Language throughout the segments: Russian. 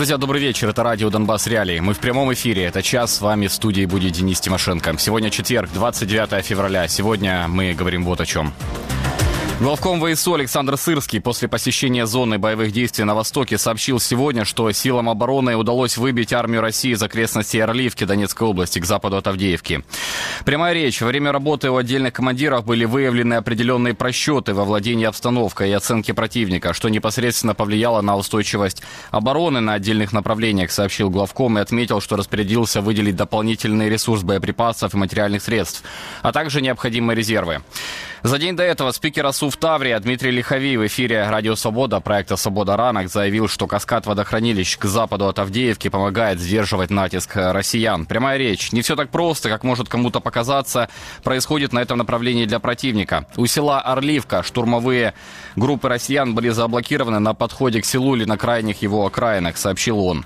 Друзья, добрый вечер. Это радио «Донбасс Реалии». Мы в прямом эфире. Это час. С вами в студии будет Денис Тимошенко. Сегодня четверг, 29 февраля. Сегодня мы говорим вот о чем. Главком ВСУ Александр Сырский после посещения зоны боевых действий на Востоке сообщил сегодня, что силам обороны удалось выбить армию России из окрестностей Орливки Донецкой области к западу от Авдеевки. Прямая речь. Во время работы у отдельных командиров были выявлены определенные просчеты во владении обстановкой и оценке противника, что непосредственно повлияло на устойчивость обороны на отдельных направлениях, сообщил главком и отметил, что распорядился выделить дополнительный ресурс боеприпасов и материальных средств, а также необходимые резервы. За день до этого спикер ОСУ в Таврии Дмитрий Лихови в эфире «Радио Свобода» проекта «Свобода ранок» заявил, что каскад водохранилищ к западу от Авдеевки помогает сдерживать натиск россиян. Прямая речь. Не все так просто, как может кому-то показаться, происходит на этом направлении для противника. У села Орливка штурмовые группы россиян были заблокированы на подходе к селу или на крайних его окраинах, сообщил он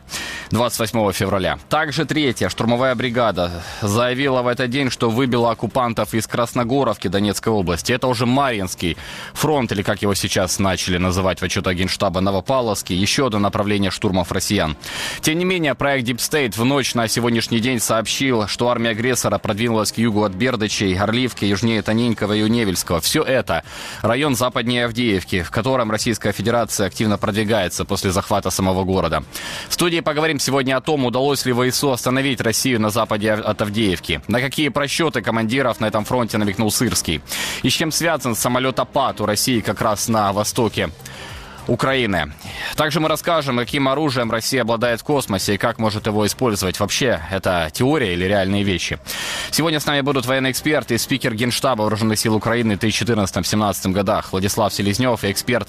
28 февраля. Также третья штурмовая бригада заявила в этот день, что выбила оккупантов из Красногоровки Донецкой области. Это уже Марьинский фронт, или как его сейчас начали называть в отчетах Генштаба Новопавловский, еще одно направление штурмов россиян. Тем не менее, проект Deep State в ночь на сегодняшний день сообщил, что армия агрессора продвинулась к югу от Бердычей, Орливки, южнее Тоненького и Уневельского. Все это район западнее Авдеевки, в котором Российская Федерация активно продвигается после захвата самого города. В студии поговорим сегодня о том, удалось ли ВСУ остановить Россию на западе от Авдеевки. На какие просчеты командиров на этом фронте намекнул Сырский. И с чем связан самолетопад у России как раз на востоке Украины. Также мы расскажем, каким оружием Россия обладает в космосе и как может его использовать. Вообще, это теория или реальные вещи. Сегодня с нами будут военные эксперты и спикер Генштаба Вооруженных сил Украины в 2014-2017 годах Владислав Селезнев и эксперт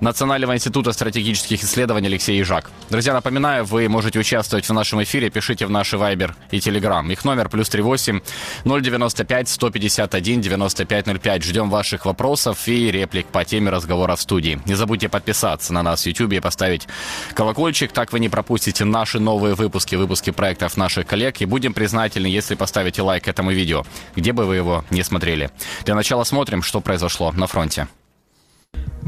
Национального института стратегических исследований Алексей Ижак. Друзья, напоминаю, вы можете участвовать в нашем эфире. Пишите в наши Вайбер и Телеграм. Их номер плюс 38 095 151 9505. Ждем ваших вопросов и реплик по теме разговора в студии. Не забудьте подписаться на нас в YouTube и поставить колокольчик. Так вы не пропустите наши новые выпуски, выпуски проектов наших коллег. И будем признательны, если поставите лайк этому видео, где бы вы его не смотрели. Для начала смотрим, что произошло на фронте.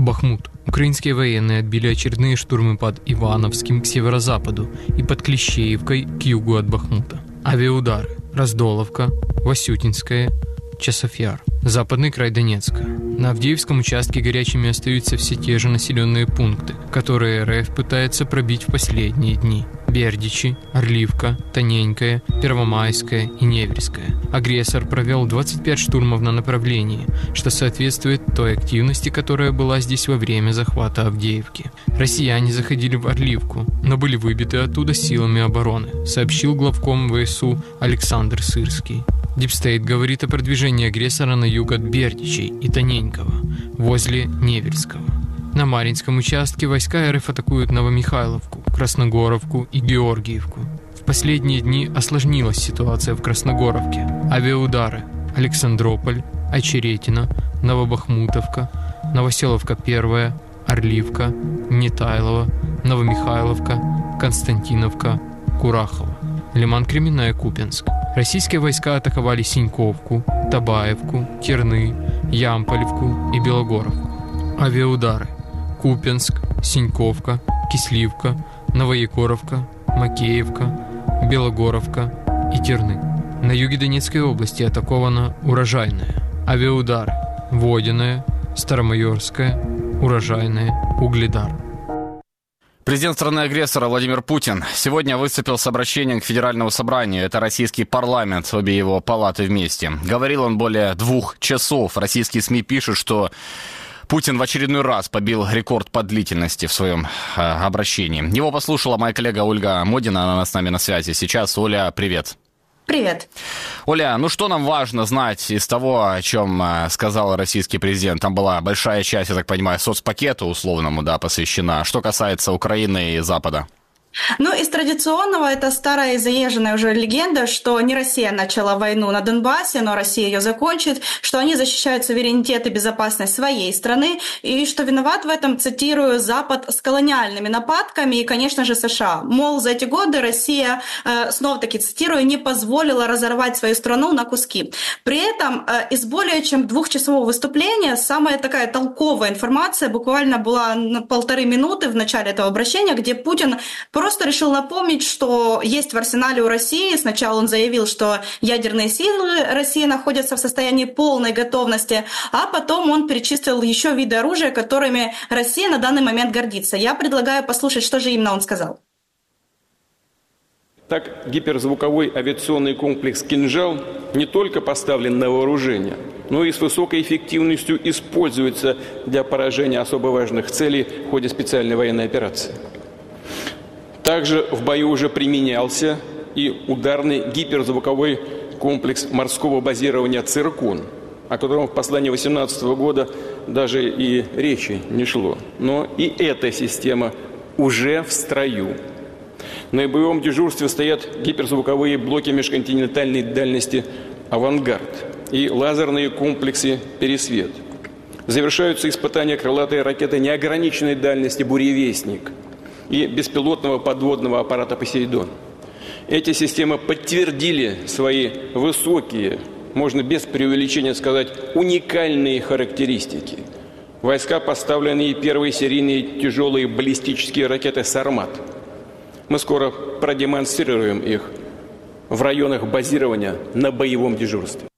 Бахмут. Украинские военные отбили очередные штурмы под Ивановским к северо-западу и под Клещеевкой к югу от Бахмута. Авиаудары. Раздоловка, Васютинская, Часофьяр. Западный край Донецка. На Авдеевском участке горячими остаются все те же населенные пункты, которые РФ пытается пробить в последние дни. Бердичи, Орливка, Тоненькая, Первомайская и Неверская. Агрессор провел 25 штурмов на направлении, что соответствует той активности, которая была здесь во время захвата Авдеевки. Россияне заходили в Орловку, но были выбиты оттуда силами обороны, сообщил главком ВСУ Александр Сырский. DeepState говорит о продвижении агрессора на юг от Бердичей и Тоненького, возле Невельского. На Маринском участке войска РФ атакуют Новомихайловку, Красногоровку и Георгиевку. В последние дни осложнилась ситуация в Красногоровке. Авиаудары Александрополь, Очеретина, Новобахмутовка, Новоселовка 1, Орливка, Нетайлова, Новомихайловка, Константиновка, Курахова. Лиман Кременная, Купенск. Российские войска атаковали Синьковку, Табаевку, Терны, Ямполевку и Белогоровку. Авиаудары Купенск, Синьковка, Кисливка, Новоекоровка, Макеевка, Белогоровка и Терны. На юге Донецкой области атакована Урожайная, Авиаудар, Водяная, Старомайорская, Урожайная, Угледар. Президент страны-агрессора Владимир Путин сегодня выступил с обращением к Федеральному собранию. Это российский парламент, обе его палаты вместе. Говорил он более двух часов. Российские СМИ пишут, что Путин в очередной раз побил рекорд по длительности в своем э, обращении. Его послушала моя коллега Ольга Модина, она с нами на связи. Сейчас, Оля, привет. Привет. Оля, ну что нам важно знать из того, о чем э, сказал российский президент? Там была большая часть, я так понимаю, соцпакету условному, да, посвящена. Что касается Украины и Запада? Ну, из традиционного это старая и заезженная уже легенда, что не Россия начала войну на Донбассе, но Россия ее закончит, что они защищают суверенитет и безопасность своей страны, и что виноват в этом, цитирую, Запад с колониальными нападками и, конечно же, США. Мол, за эти годы Россия, э, снова-таки цитирую, не позволила разорвать свою страну на куски. При этом э, из более чем двухчасового выступления самая такая толковая информация буквально была на полторы минуты в начале этого обращения, где Путин просто решил напомнить, что есть в арсенале у России. Сначала он заявил, что ядерные силы России находятся в состоянии полной готовности, а потом он перечислил еще виды оружия, которыми Россия на данный момент гордится. Я предлагаю послушать, что же именно он сказал. Так, гиперзвуковой авиационный комплекс «Кинжал» не только поставлен на вооружение, но и с высокой эффективностью используется для поражения особо важных целей в ходе специальной военной операции. Также в бою уже применялся и ударный гиперзвуковой комплекс морского базирования «Циркон», о котором в послании 2018 года даже и речи не шло. Но и эта система уже в строю – на боевом дежурстве стоят гиперзвуковые блоки межконтинентальной дальности «Авангард» и лазерные комплексы «Пересвет». Завершаются испытания крылатой ракеты неограниченной дальности «Буревестник» и беспилотного подводного аппарата «Посейдон». Эти системы подтвердили свои высокие, можно без преувеличения сказать, уникальные характеристики. Войска поставлены и первые серийные тяжелые баллистические ракеты «Сармат», мы скоро продемонстрируем их в районах базирования на боевом дежурстве.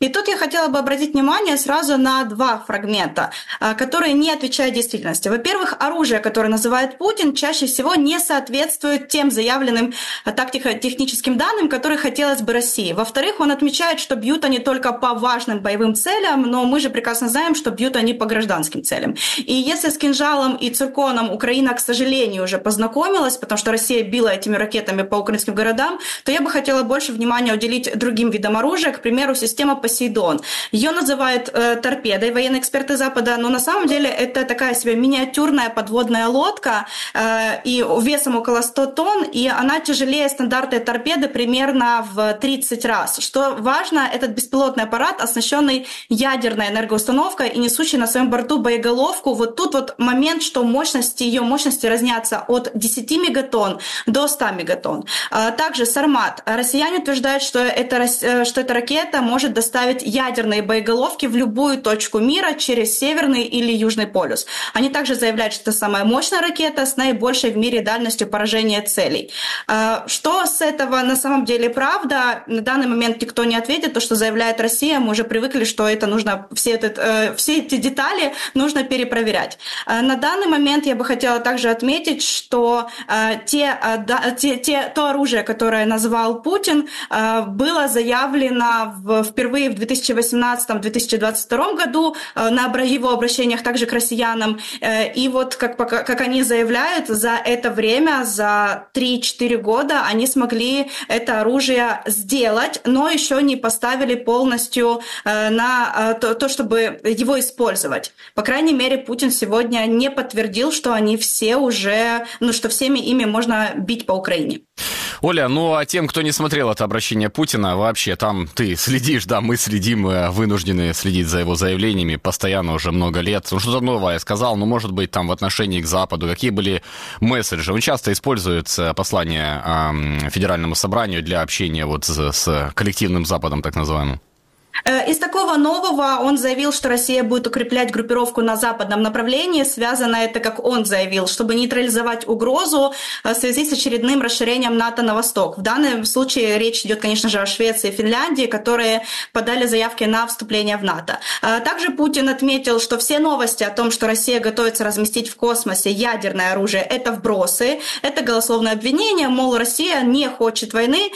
И тут я хотела бы обратить внимание сразу на два фрагмента, а, которые не отвечают действительности. Во-первых, оружие, которое называет Путин, чаще всего не соответствует тем заявленным а, тактико-техническим данным, которые хотелось бы России. Во-вторых, он отмечает, что бьют они только по важным боевым целям, но мы же прекрасно знаем, что бьют они по гражданским целям. И если с кинжалом и цирконом Украина, к сожалению, уже познакомилась, потому что Россия била этими ракетами по украинским городам, то я бы хотела больше внимания уделить другим видам оружия, к примеру, система Посейдон. Ее называют э, торпедой военные эксперты Запада, но на самом деле это такая себе миниатюрная подводная лодка э, и весом около 100 тонн, и она тяжелее стандартной торпеды примерно в 30 раз. Что важно, этот беспилотный аппарат, оснащенный ядерной энергоустановкой и несущий на своем борту боеголовку. Вот тут вот момент, что мощности, ее мощности разнятся от 10 мегатонн до 100 мегатонн. Э, также Сармат. Россияне утверждают, что, это, э, что эта ракета может доставить доставить ядерные боеголовки в любую точку мира через Северный или Южный полюс. Они также заявляют, что это самая мощная ракета с наибольшей в мире дальностью поражения целей. А, что с этого на самом деле правда? На данный момент никто не ответит. То, что заявляет Россия, мы уже привыкли, что это нужно, все, этот, э, все эти детали нужно перепроверять. А, на данный момент я бы хотела также отметить, что э, те, э, те, те, то оружие, которое назвал Путин, было заявлено впервые в 2018-2022 году э, на его обращениях также к россиянам. Э, и вот, как, как они заявляют, за это время, за 3-4 года они смогли это оружие сделать, но еще не поставили полностью э, на то, то, чтобы его использовать. По крайней мере, Путин сегодня не подтвердил, что они все уже, ну, что всеми ими можно бить по Украине. Оля, ну а тем, кто не смотрел это обращение Путина, вообще там ты следишь, да, мы следим, вынуждены следить за его заявлениями постоянно уже много лет. Ну что-то новое сказал, ну может быть там в отношении к Западу, какие были месседжи. Он часто использует послание э, Федеральному собранию для общения вот с, с коллективным Западом, так называемым. Э, из такого нового он заявил, что Россия будет укреплять группировку на западном направлении. Связано это, как он заявил, чтобы нейтрализовать угрозу э, в связи с очередным расширением НАТО на восток. В данном случае речь идет, конечно же, о Швеции и Финляндии, которые подали заявки на вступление в НАТО. Э, также Путин отметил, что все новости о том, что Россия готовится разместить в космосе ядерное оружие, это вбросы, это голословное обвинение, мол, Россия не хочет войны.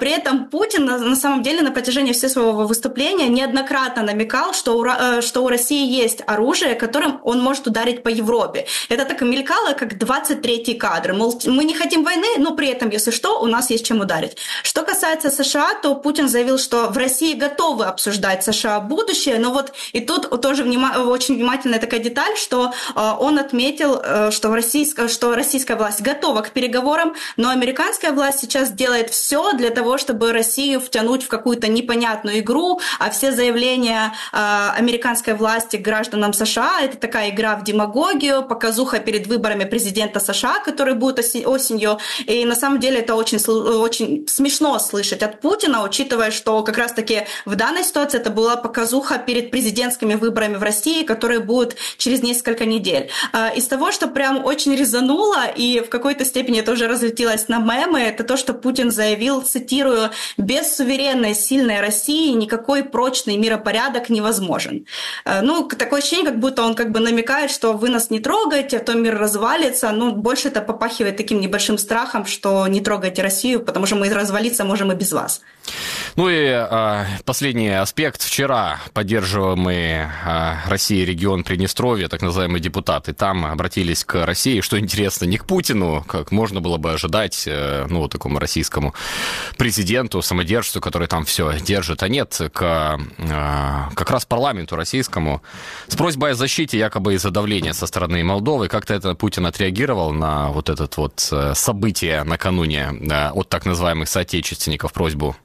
При этом Путин на самом деле на протяжении всего своего выступления выступления неоднократно намекал, что у, э, что у России есть оружие, которым он может ударить по Европе. Это так и мелькало, как 23-й кадр. Мол, мы не хотим войны, но при этом, если что, у нас есть чем ударить. Что касается США, то Путин заявил, что в России готовы обсуждать США будущее, но вот и тут тоже внима- очень внимательная такая деталь, что э, он отметил, э, что, российская, что российская власть готова к переговорам, но американская власть сейчас делает все для того, чтобы Россию втянуть в какую-то непонятную игру, а все заявления э, американской власти к гражданам США – это такая игра в демагогию, показуха перед выборами президента США, которые будут осенью. И на самом деле это очень, очень смешно слышать от Путина, учитывая, что как раз-таки в данной ситуации это была показуха перед президентскими выборами в России, которые будут через несколько недель. Э, из того, что прям очень резануло, и в какой-то степени это уже разлетелось на мемы, это то, что Путин заявил, цитирую, «без суверенной, сильной России никакой прочный миропорядок невозможен». Э, ну, такое ощущение, как будто он как бы намекает, что вы нас не трогаете, а то мир развалится. Ну, больше это попахивает таким небольшим страхом, что не трогайте Россию, потому что мы развалиться можем и без вас. Ну и э, последний аспект. Вчера поддерживаемый э, Россией регион Приднестровья, так называемые депутаты, там обратились к России, что интересно, не к Путину, как можно было бы ожидать, э, ну, такому российскому президенту, самодержцу, который там все держит, а нет, к э, как раз парламенту российскому с просьбой о защите якобы из-за давления со стороны Молдовы. Как-то это Путин отреагировал на вот это вот э, событие накануне э, от так называемых соотечественников просьбу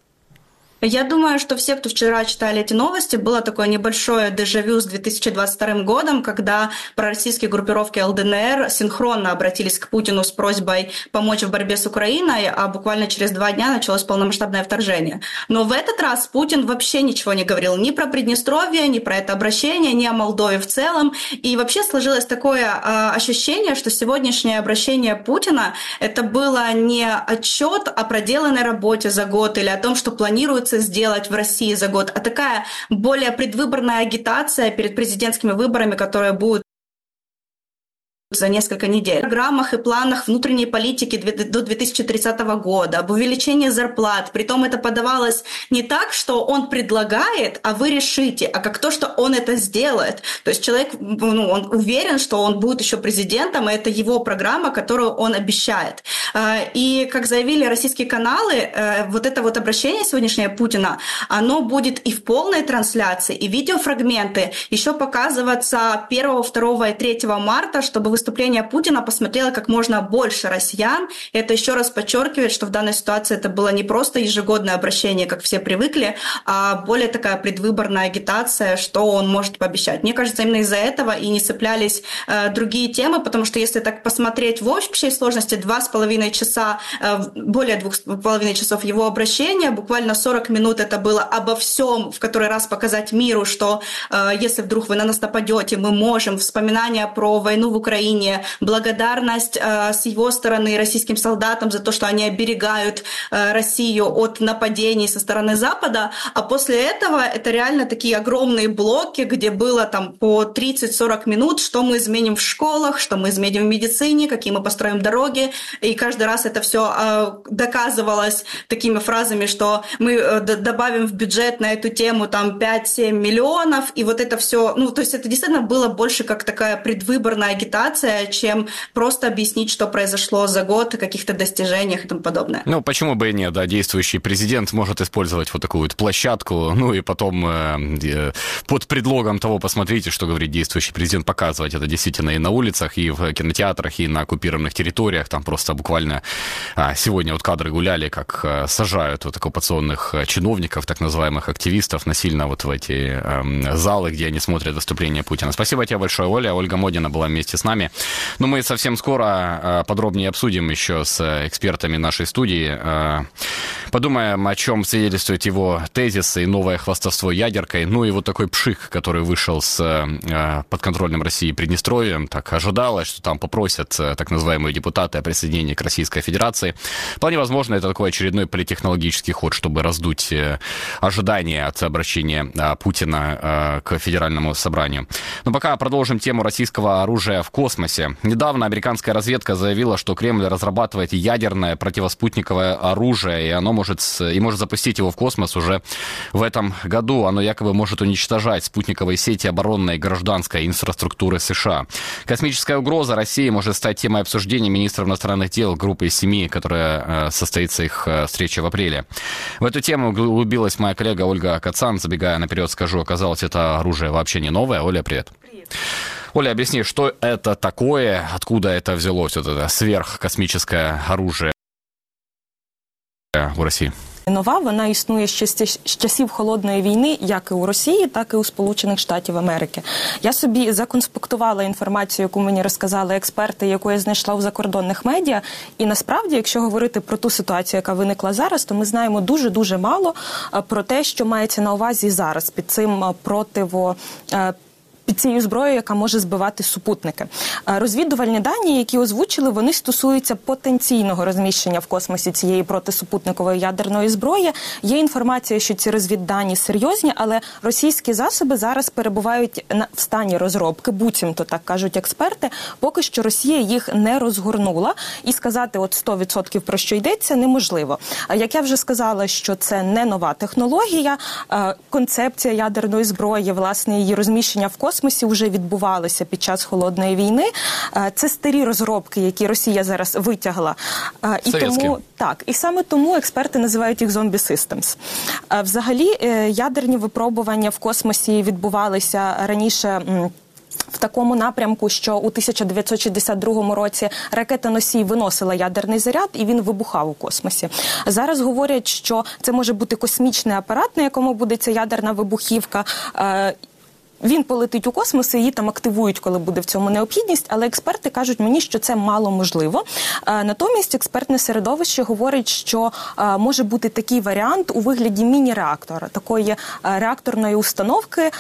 я думаю, что все, кто вчера читали эти новости, было такое небольшое дежавю с 2022 годом, когда пророссийские группировки ЛДНР синхронно обратились к Путину с просьбой помочь в борьбе с Украиной, а буквально через два дня началось полномасштабное вторжение. Но в этот раз Путин вообще ничего не говорил ни про Приднестровье, ни про это обращение, ни о Молдове в целом. И вообще сложилось такое э, ощущение, что сегодняшнее обращение Путина это было не отчет о проделанной работе за год или о том, что планируется планируется сделать в России за год, а такая более предвыборная агитация перед президентскими выборами, которая будет за несколько недель. В программах и планах внутренней политики до 2030 года, об увеличении зарплат. Притом это подавалось не так, что он предлагает, а вы решите, а как то, что он это сделает. То есть человек ну, он уверен, что он будет еще президентом, и это его программа, которую он обещает. А, и, как заявили российские каналы, э, вот это вот обращение сегодняшнее Путина, оно будет и в полной трансляции, и видеофрагменты еще показываться 1, 2 и 3 марта, чтобы вы выступление Путина посмотрело как можно больше россиян. Это еще раз подчеркивает, что в данной ситуации это было не просто ежегодное обращение, как все привыкли, а более такая предвыборная агитация, что он может пообещать. Мне кажется, именно из-за этого и не цеплялись э, другие темы, потому что если так посмотреть в общей сложности, два с половиной часа, э, более двух с половиной часов его обращения, буквально 40 минут это было обо всем, в который раз показать миру, что э, если вдруг вы на нас нападете, мы можем, вспоминания про войну в Украине, Украине, благодарность э, с его стороны российским солдатам за то, что они оберегают э, Россию от нападений со стороны Запада, а после этого это реально такие огромные блоки, где было там по 30-40 минут, что мы изменим в школах, что мы изменим в медицине, какие мы построим дороги, и каждый раз это все э, доказывалось такими фразами, что мы добавим в бюджет на эту тему там 5-7 миллионов, и вот это все, ну, то есть это действительно было больше как такая предвыборная агитация, информация, чем просто объяснить, что произошло за год, о каких-то достижениях и тому подобное. Ну, почему бы и нет, да, действующий президент может использовать вот такую вот площадку, ну и потом э, э, под предлогом того, посмотрите, что говорит действующий президент, показывать это действительно и на улицах, и в кинотеатрах, и на оккупированных территориях, там просто буквально а, сегодня вот кадры гуляли, как а, сажают вот оккупационных э, чиновников, так называемых активистов, насильно вот в эти а, залы, где они смотрят выступление Путина. Спасибо тебе большое, Оля. Ольга Модина была вместе с нами. Но мы совсем скоро а, подробнее обсудим еще с экспертами нашей студии. А, подумаем, о чем свидетельствуют его тезисы и новое хвастовство ядеркой. Ну и вот такой пшик, который вышел с подконтрольным России Приднестровьем. Так ожидалось, что там попросят так называемые депутаты о присоединении к Российской Федерации. Вполне возможно, это такой очередной политехнологический ход, чтобы раздуть э, ожидания от обращения Путина к федеральному собранию. Но пока продолжим тему российского оружия в космосе космосе. Недавно американская разведка заявила, что Кремль разрабатывает ядерное противоспутниковое оружие, и оно может, и может запустить его в космос уже в этом году. Оно якобы может уничтожать спутниковые сети оборонной и гражданской инфраструктуры США. Космическая угроза России может стать темой обсуждения министров иностранных дел группы семи, которая э, состоится их э, встреча в апреле. В эту тему углубилась моя коллега Ольга Кацан. Забегая наперед, скажу, оказалось, это оружие вообще не новое. Оля, привет. Привет. Оля, объясни, что это такое, откуда это взялось, вот это сверхкосмическое оружие в России? Нова вона існує ще з часів холодної війни, як і у Росії, так і у Сполучених Штатів Америки. Я собі законспектувала інформацію, яку мені розказали експерти, яку я знайшла у закордонних медіа. І насправді, якщо говорити про ту ситуацію, яка виникла зараз, то ми знаємо дуже дуже мало про те, що мається на увазі зараз під цим противо під цією зброєю, яка може збивати супутники. Е, розвідувальні дані, які озвучили, вони стосуються потенційного розміщення в космосі цієї протисупутникової ядерної зброї. Є інформація, що ці розвіддані серйозні, але російські засоби зараз перебувають в стані розробки. Буцімто так кажуть експерти. Поки що Росія їх не розгорнула, і сказати, от 100% про що йдеться, неможливо. Як я вже сказала, що це не нова технологія, е, концепція ядерної зброї, власне, її розміщення в космосі, космосі вже відбувалися під час холодної війни. Е, це старі розробки, які Росія зараз витягла. Е, і тому так, і саме тому експерти називають їх зомбі системс. Взагалі, е, ядерні випробування в космосі відбувалися раніше. В такому напрямку, що у 1962 році ракета носій виносила ядерний заряд, і він вибухав у космосі. Зараз говорять, що це може бути космічний апарат, на якому буде ця ядерна вибухівка. Він полетить у космос і її там активують, коли буде в цьому необхідність. Але експерти кажуть мені, що це мало можливо. Е, натомість експертне середовище говорить, що е, може бути такий варіант у вигляді міні-реактора, такої е, реакторної установки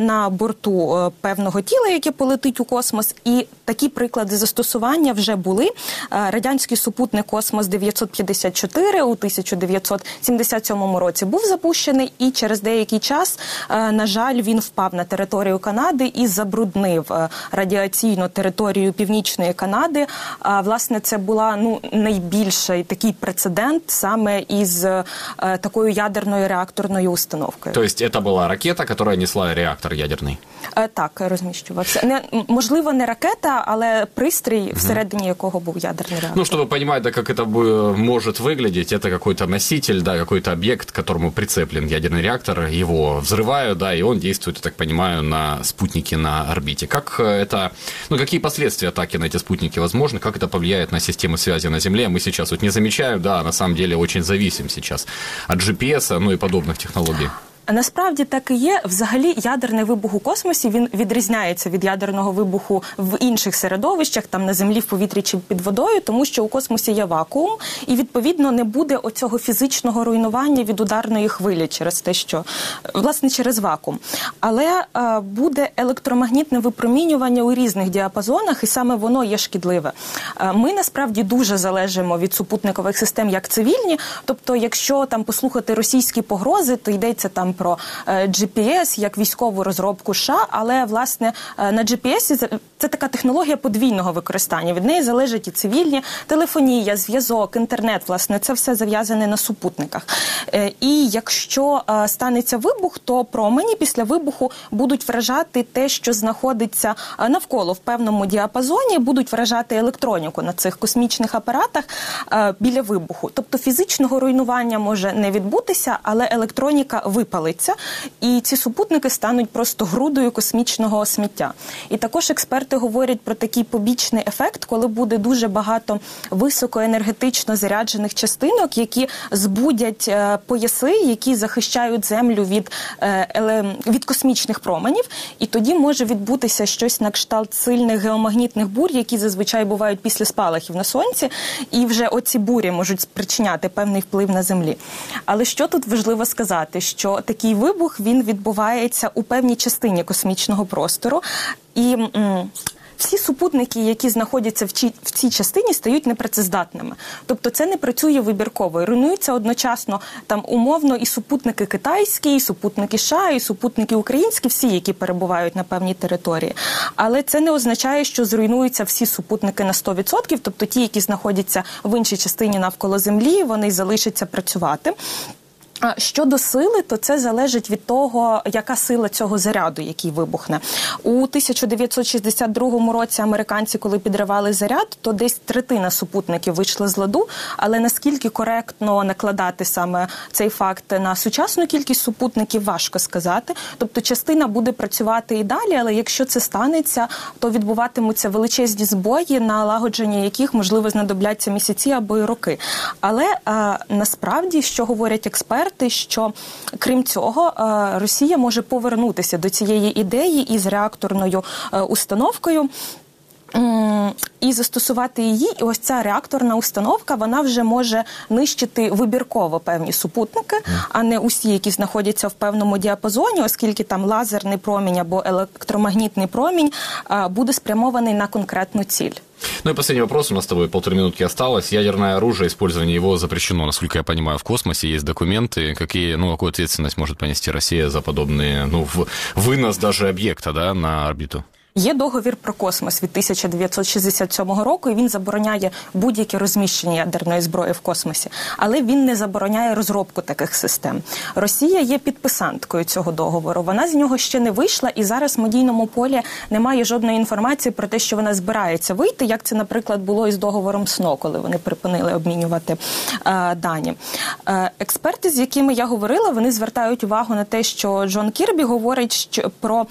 на борту певного тіла, яке полетить у космос. І такі приклади застосування вже були. Радянський супутник Космос 954 у 1977 році був запущений, і через деякий час, на жаль, він впав на територію територію Канади і забруднив е, радіаційну територію Північної Канади. А власне це була ну найбільший такий прецедент саме із е, такою ядерною реакторною установкою. Тобто це була ракета, яка несла реактор ядерний? Е, так, розміщувався. Не можливо, не ракета, але пристрій, всередині якого був ядерний реактор. Ну, щоб розуміти, як це може виглядати, це якийсь носитель, да, якийсь об'єкт, к которому прицеплен ядерний реактор, його взривають, да, і він я так розумію, на спутники на орбите. Как э, это, ну, какие последствия атаки на эти спутники возможны? Как это повлияет на систему связи на Земле? Мы сейчас вот не замечаем, да, на самом деле очень зависим сейчас от GPS, ну и подобных технологий. Насправді так і є. Взагалі, ядерний вибух у космосі він відрізняється від ядерного вибуху в інших середовищах, там на землі, в повітрі чи під водою, тому що у космосі є вакуум, і відповідно не буде оцього фізичного руйнування від ударної хвилі через те, що власне через вакуум. Але е, буде електромагнітне випромінювання у різних діапазонах, і саме воно є шкідливе. Е, ми насправді дуже залежимо від супутникових систем як цивільні. Тобто, якщо там послухати російські погрози, то йдеться там про е, GPS як військову розробку США, але власне е, на GPS це така технологія подвійного використання. Від неї залежать і цивільні телефонія, зв'язок, інтернет. Власне, це все зав'язане на супутниках. Е, і якщо станеться вибух, то промені після вибуху будуть вражати те, що знаходиться навколо в певному діапазоні, будуть вражати електроніку на цих космічних апаратах біля вибуху. Тобто фізичного руйнування може не відбутися, але електроніка випала випалиться, і ці супутники стануть просто грудою космічного сміття. І також експерти говорять про такий побічний ефект, коли буде дуже багато високоенергетично заряджених частинок, які збудять е, пояси, які захищають землю від е, від космічних променів. І тоді може відбутися щось на кшталт сильних геомагнітних бурь, які зазвичай бувають після спалахів на сонці, і вже оці бурі можуть спричиняти певний вплив на землі. Але що тут важливо сказати, що такий вибух він відбувається у певній частині космічного простору і. Всі супутники, які знаходяться в, ці, в цій частині, стають непрацездатними. Тобто це не працює вибірково. Руйнуються одночасно там умовно і супутники китайські, і супутники США, і супутники українські, всі, які перебувають на певній території. Але це не означає, що зруйнуються всі супутники на 100%, тобто ті, які знаходяться в іншій частині навколо землі, вони залишаться працювати. Щодо сили, то це залежить від того, яка сила цього заряду, який вибухне у 1962 році. Американці, коли підривали заряд, то десь третина супутників вийшла з ладу. Але наскільки коректно накладати саме цей факт на сучасну кількість супутників, важко сказати. Тобто, частина буде працювати і далі, але якщо це станеться, то відбуватимуться величезні збої, налагодження яких можливо знадобляться місяці або й роки. Але а, насправді, що говорять експерти експерти, що крім цього, е, Росія може повернутися до цієї ідеї із реакторною е, установкою. І застосувати її, і ось ця реакторна установка вона вже може нищити вибірково певні супутники, а не усі, які знаходяться в певному діапазоні, оскільки там лазерний промінь або електромагнітний промінь е, буде спрямований на конкретну ціль. Ну и последний вопрос. У нас с тобой полторы минутки осталось. Ядерное оружие, использование его запрещено, насколько я понимаю, в космосе. Есть документы. Какие, ну, какую ответственность может понести Россия за подобные, ну, вынос даже объекта, да, на орбиту? Є договір про космос від 1967 року, і він забороняє будь-яке розміщення ядерної зброї в космосі, але він не забороняє розробку таких систем. Росія є підписанткою цього договору. Вона з нього ще не вийшла, і зараз в медійному полі немає жодної інформації про те, що вона збирається вийти. Як це, наприклад, було із договором СНО, коли вони припинили обмінювати е, дані. Е, експерти, з якими я говорила, вони звертають увагу на те, що Джон Кірбі говорить що про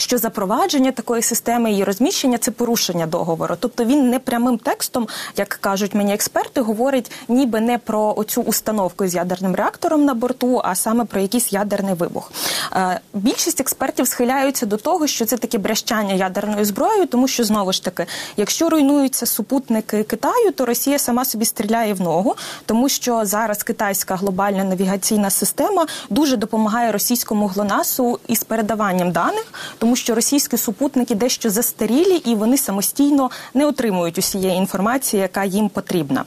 що запровадження такої системи і розміщення це порушення договору. Тобто він не прямим текстом, як кажуть мені експерти, говорить ніби не про оцю установку з ядерним реактором на борту, а саме про якийсь ядерний вибух. Е, більшість експертів схиляються до того, що це таке брещання ядерною зброєю, тому що знову ж таки, якщо руйнуються супутники Китаю, то Росія сама собі стріляє в ногу, тому що зараз китайська глобальна навігаційна система дуже допомагає російському глонасу із передаванням даних тому що російські супутники дещо застарілі і вони самостійно не отримують усієї інформації, яка їм потрібна.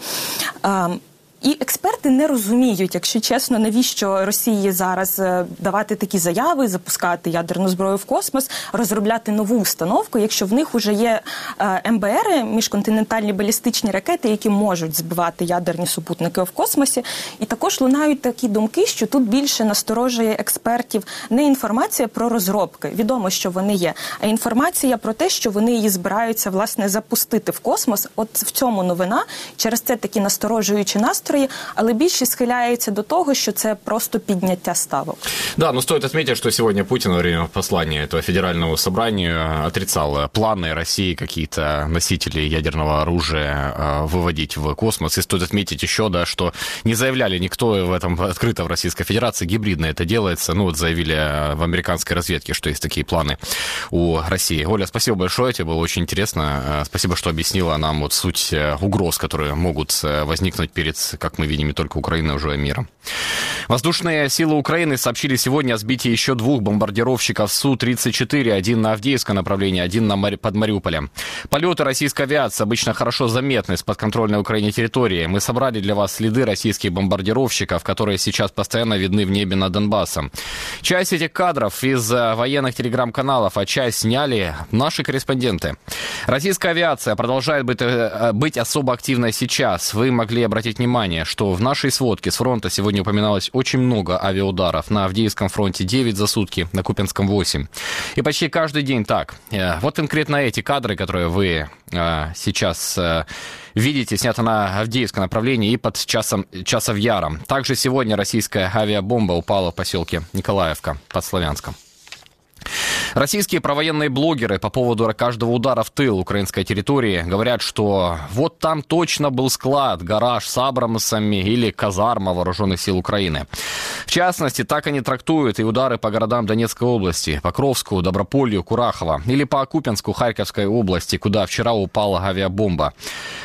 І експерти не розуміють, якщо чесно, навіщо Росії зараз е, давати такі заяви, запускати ядерну зброю в космос, розробляти нову установку, якщо в них вже є е, МБР, міжконтинентальні балістичні ракети, які можуть збивати ядерні супутники в космосі. І також лунають такі думки, що тут більше насторожує експертів не інформація про розробки, відомо, що вони є, а інформація про те, що вони її збираються власне запустити в космос. От в цьому новина через це такі насторожуючі настрої настрої, але більшість схиляється до того, що це просто підняття ставок. Да, но стоит отметить, что сегодня Путин во время послания этого федерального собрания отрицал планы России какие-то носители ядерного оружия э, выводить в космос. И стоит отметить еще, да, что не заявляли никто в этом открыто в Российской Федерации, гибридно это делается. Ну вот заявили э, в американской разведке, что есть такие планы у России. Оля, спасибо большое, тебе было очень интересно. Э, спасибо, что объяснила нам вот суть угроз, которые могут возникнуть перед как мы видим, не только Украины, а уже мира. Воздушные силы Украины сообщили сегодня о сбитии еще двух бомбардировщиков Су-34, один на Авдеевское направление, один на Мари... под Мариуполем. Полеты российской авиации обычно хорошо заметны с подконтрольной Украине территории. Мы собрали для вас следы российских бомбардировщиков, которые сейчас постоянно видны в небе над Донбассом. Часть этих кадров из э, военных телеграм-каналов, а часть сняли наши корреспонденты. Российская авиация продолжает быть, э, быть особо активной сейчас. Вы могли обратить внимание, что в нашей сводке с фронта сегодня упоминалось очень много авиаударов. На Авдеевском фронте 9 за сутки, на Купинском 8. И почти каждый день так. Э, вот конкретно эти кадры, которые вы э, сейчас э, видите, сняты на Авдеевском направлении и под часом, часов Яром. Также сегодня российская авиабомба упала в поселке Николаевка под Славянском. Российские провоенные блогеры по поводу каждого удара в тыл украинской территории говорят, что вот там точно был склад, гараж с Абрамсами или казарма вооруженных сил Украины. В частности, так они трактуют и удары по городам Донецкой области, Покровску, Доброполью, Курахово, или по Купинску Харьковской области, куда вчера упала авиабомба.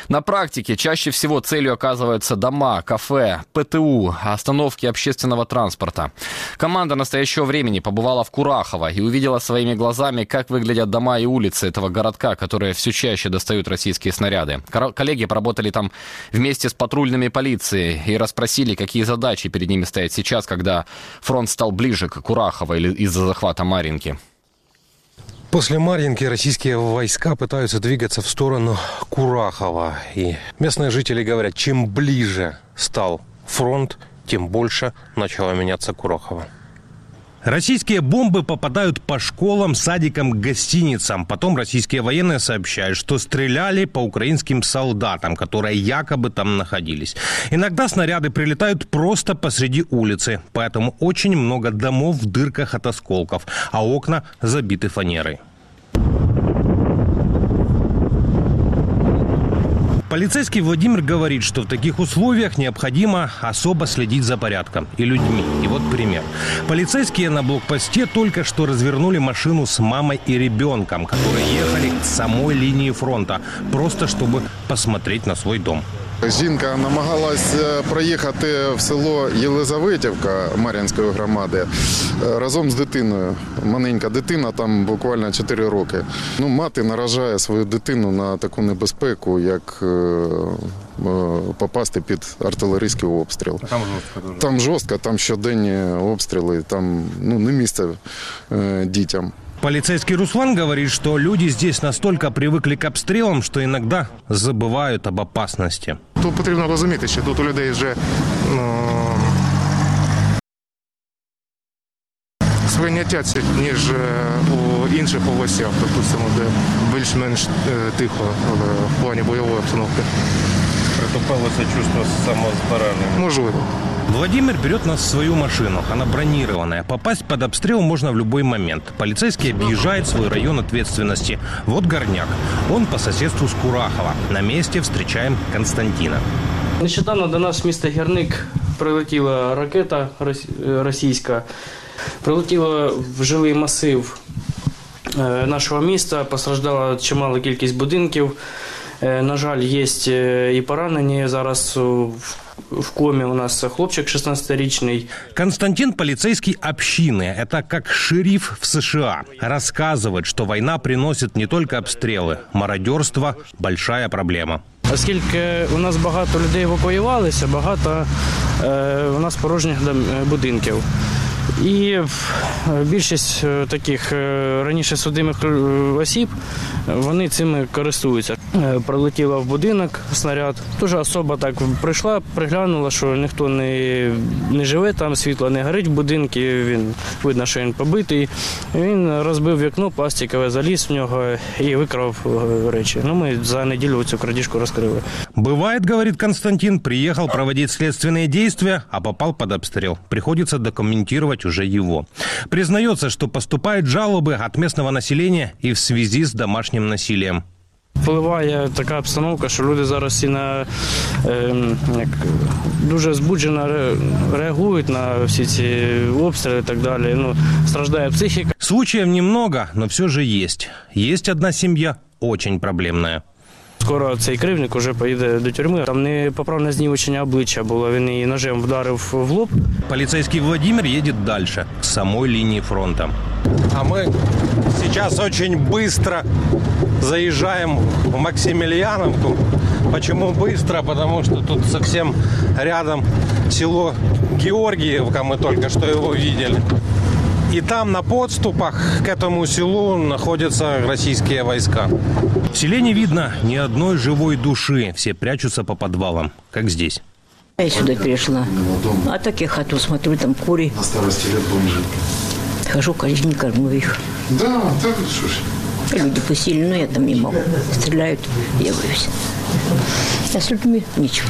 На практике чаще всего целью оказываются дома, кафе, ПТУ, остановки общественного транспорта. Команда настоящего времени побывала в Курахово и увидела своими глазами, как выглядят дома и улицы этого городка, которые все чаще достают российские снаряды. Коллеги поработали там вместе с патрульными полицией и расспросили, какие задачи перед ними стоят сейчас, когда фронт стал ближе к Курахово или из-за захвата Маринки. После Марьинки российские войска пытаются двигаться в сторону Курахова. И местные жители говорят, чем ближе стал фронт, тем больше начала меняться Курохова. Российские бомбы попадают по школам, садикам, гостиницам. Потом российские военные сообщают, что стреляли по украинским солдатам, которые якобы там находились. Иногда снаряды прилетают просто посреди улицы, поэтому очень много домов в дырках от осколков, а окна забиты фанерой. Полицейский Владимир говорит, что в таких условиях необходимо особо следить за порядком и людьми. И вот пример. Полицейские на блокпосте только что развернули машину с мамой и ребенком, которые ехали к самой линии фронта, просто чтобы посмотреть на свой дом. Жінка намагалась е, проїхати в село Єлизаветівка Мар'янської громади е, разом з дитиною. Маленька дитина, там буквально 4 роки. Ну, мати наражає свою дитину на таку небезпеку, як е, попасти під артилерійський обстріл. Там жорстко дуже. Там жорстко, там щоденні обстріли, там ну, не місце дітям. Полицейский Руслан говорит, что люди здесь настолько привыкли к обстрелам, что иногда забывают об опасности. Тут потрібно розуміти, що тут у людей вже ну, сприйняття це, ніж е, у інших областях, допустимо, де більш-менш е, тихо е, в плані бойової обстановки. Притупилося чувство самозбереження. Можливо. Владимир берет нас в свою машину. Она бронированная. Попасть под обстрел можно в любой момент. Полицейский объезжает свой район ответственности. Вот Горняк. Он по соседству с Курахова. На месте встречаем Константина. Нещодавно до нас в місто Гірник прилетіла ракета рос- е, російська, прилетіла в жилий масив е, нашого міста, постраждала чимала кількість будинків. Е, На жаль, є е, і поранені. Зараз е, в- в комі у нас хлопчик 16-річний. Константин – полицейский общины. Это как шериф в США. Рассказывает, что война приносит не только обстрелы. Мародерство – большая проблема. Оскільки у нас багато людей евакуювалися, багато е, у нас порожніх дом- е, будинків. І е, більшість е, таких е, раніше судимих е, осіб е, вони цими користуються. Е, Прилетіла в будинок снаряд. Дуже особа так прийшла, приглянула, що ніхто не, не живе там, світло не горить в будинку. Він видно, що він побитий. Він розбив вікно, пластикове, заліз в нього і викрав е, речі. Ну, ми за неділю цю крадіжку розкрили. Бывает, говорит Константин, приехал проводить следственные действия, а попал под обстрел. Приходится документировать уже его. Признается, что поступают жалобы от местного населения и в связи с домашним насилием. Впливає така обстановка, що люди зараз всі на е, як, дуже збуджено ре- реагують на всі ці обстріли і так далі. Ну, страждає психіка. Случаев немного, но все же есть. Есть одна семья очень проблемная. Скоро цей кривник уже поїде до тюрми. Там непоправне знівечення обличчя було. Він її ножем вдарив в лоб. Полицейский Владимир едет дальше, к самой линии фронта. А мы сейчас очень быстро заезжаем в Максимiliaновку. Почему быстро? Потому что тут совсем рядом село Георгиевка, мы только что его видели. И там на подступах к этому селу находятся российские войска. В селе не видно ни одной живой души. Все прячутся по подвалам, как здесь. Я сюда перешла. А так я хату смотрю, там кури. На старості лет бомжи. Хожу, каждый день кормлю их. Да, так що ж. Люди посильны, но я там не могу. Стреляют, я боюсь. А с людьми ничего.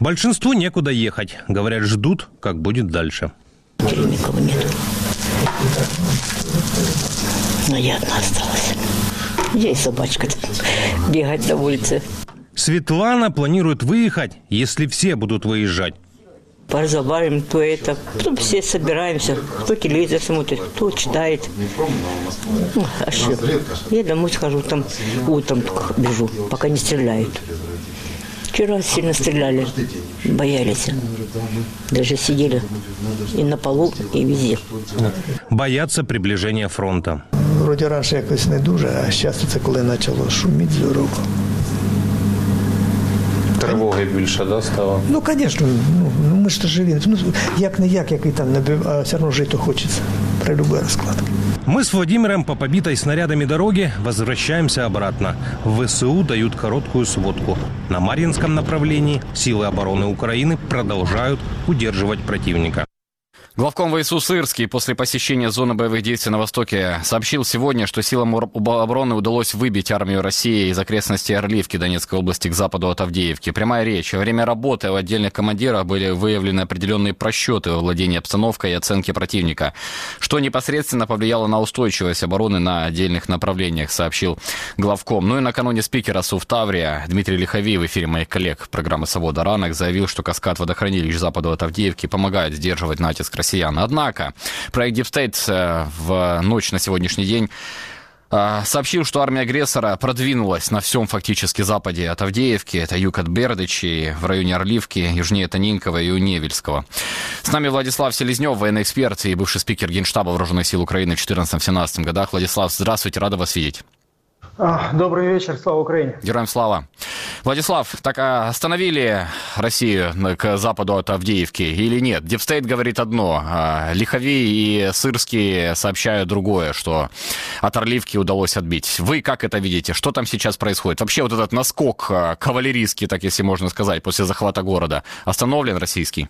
Большинству некуда ехать. Говорят, ждут, как будет дальше. Теперь никого нет. Но я одна осталась. И собачка бегать на улице. Светлана планирует выехать, если все будут выезжать. Поразговариваем, то это. Потом все собираемся. Кто телевизор смотрит, кто читает. Ну, а что? Я домой схожу, там утром только бежу, пока не стреляют. Вчера сильно стреляли, боялись. Даже сидели и на полу, и везде. Боятся приближения фронта. Вроді раніше якось не дуже, а зараз це коли почало шуміти здорово. Тривоги більше да, стало. Ну, звісно, ну, ну ми ж то живі. Ну, як не як, який там набив, а все одно жити хочеться при будь-який розклад. Мы с Владимиром по побитой снарядами дороге возвращаемся обратно. В ВСУ дают короткую сводку. На Марьинском направлении силы обороны Украины продолжают удерживать противника. Главком ВСУ Сырский после посещения зоны боевых действий на Востоке сообщил сегодня, что силам обороны удалось выбить армию России из окрестностей Орливки Донецкой области к западу от Авдеевки. Прямая речь. Во время работы у отдельных командиров были выявлены определенные просчеты во владении обстановкой и оценки противника, что непосредственно повлияло на устойчивость обороны на отдельных направлениях, сообщил главком. Ну и накануне спикера Суфтаврия Дмитрий Лихови в эфире моих коллег программы «Свобода ранок» заявил, что каскад водохранилищ западу от Авдеевки помогает сдерживать натиск россиян. Однако проект Deep State в ночь на сегодняшний день э, сообщил, что армия агрессора продвинулась на всем фактически западе от Авдеевки, это юг от Бердычи, в районе Орливки, южнее Танинкова и у Невельского. С нами Владислав Селезнев, военный эксперт и бывший спикер Генштаба Вооруженных сил Украины в 2014-2017 годах. Владислав, здравствуйте, рада вас видеть. Добрый вечер, слава Украине. Героям слава. Владислав, так остановили Россию к западу от Авдеевки или нет? DeepState говорит одно, а Лиховий и Сырский сообщают другое, что от Орливки удалось отбить. Вы как это видите? Что там сейчас происходит? Вообще вот этот наскок а, кавалерийский, так если можно сказать, после захвата города, остановлен российский?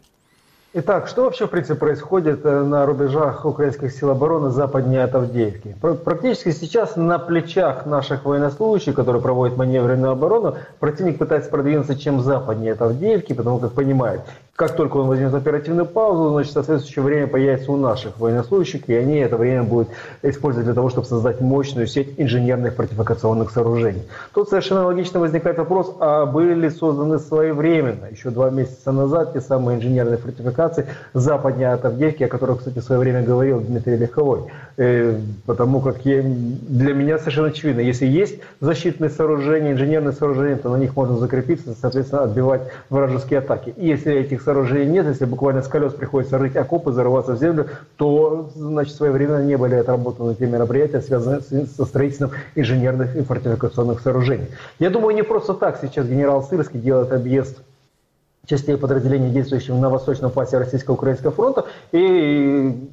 Итак, что вообще, в принципе, происходит э, на рубежах украинских сил обороны западнее от Авдеевки? Практически сейчас на плечах наших военнослужащих, которые проводят маневренную оборону, противник пытается продвинуться чем западнее от Авдеевки, потому как понимает, как только он возьмет оперативную паузу, значит, соответствующее время появится у наших военнослужащих, и они это время будут использовать для того, чтобы создать мощную сеть инженерных фортификационных сооружений. Тут совершенно логично возникает вопрос, а были ли созданы своевременно, еще два месяца назад, те самые инженерные фортификации западнее от Авдеевки, о которых, кстати, в свое время говорил Дмитрий Лиховой. Э, потому как я, для меня совершенно очевидно, если есть защитные сооружения, инженерные сооружения, то на них можно закрепиться, соответственно, отбивать вражеские атаки. И если этих сооружений нет, если буквально с колес приходится рыть окопы, зарываться в землю, то, значит, своевременно не были отработаны те мероприятия, связанные со строительством инженерных и фортификационных сооружений. Я думаю, не просто так сейчас генерал Сырский делает объезд частей подразделений, действующих на восточном фасе Российско-Украинского фронта, и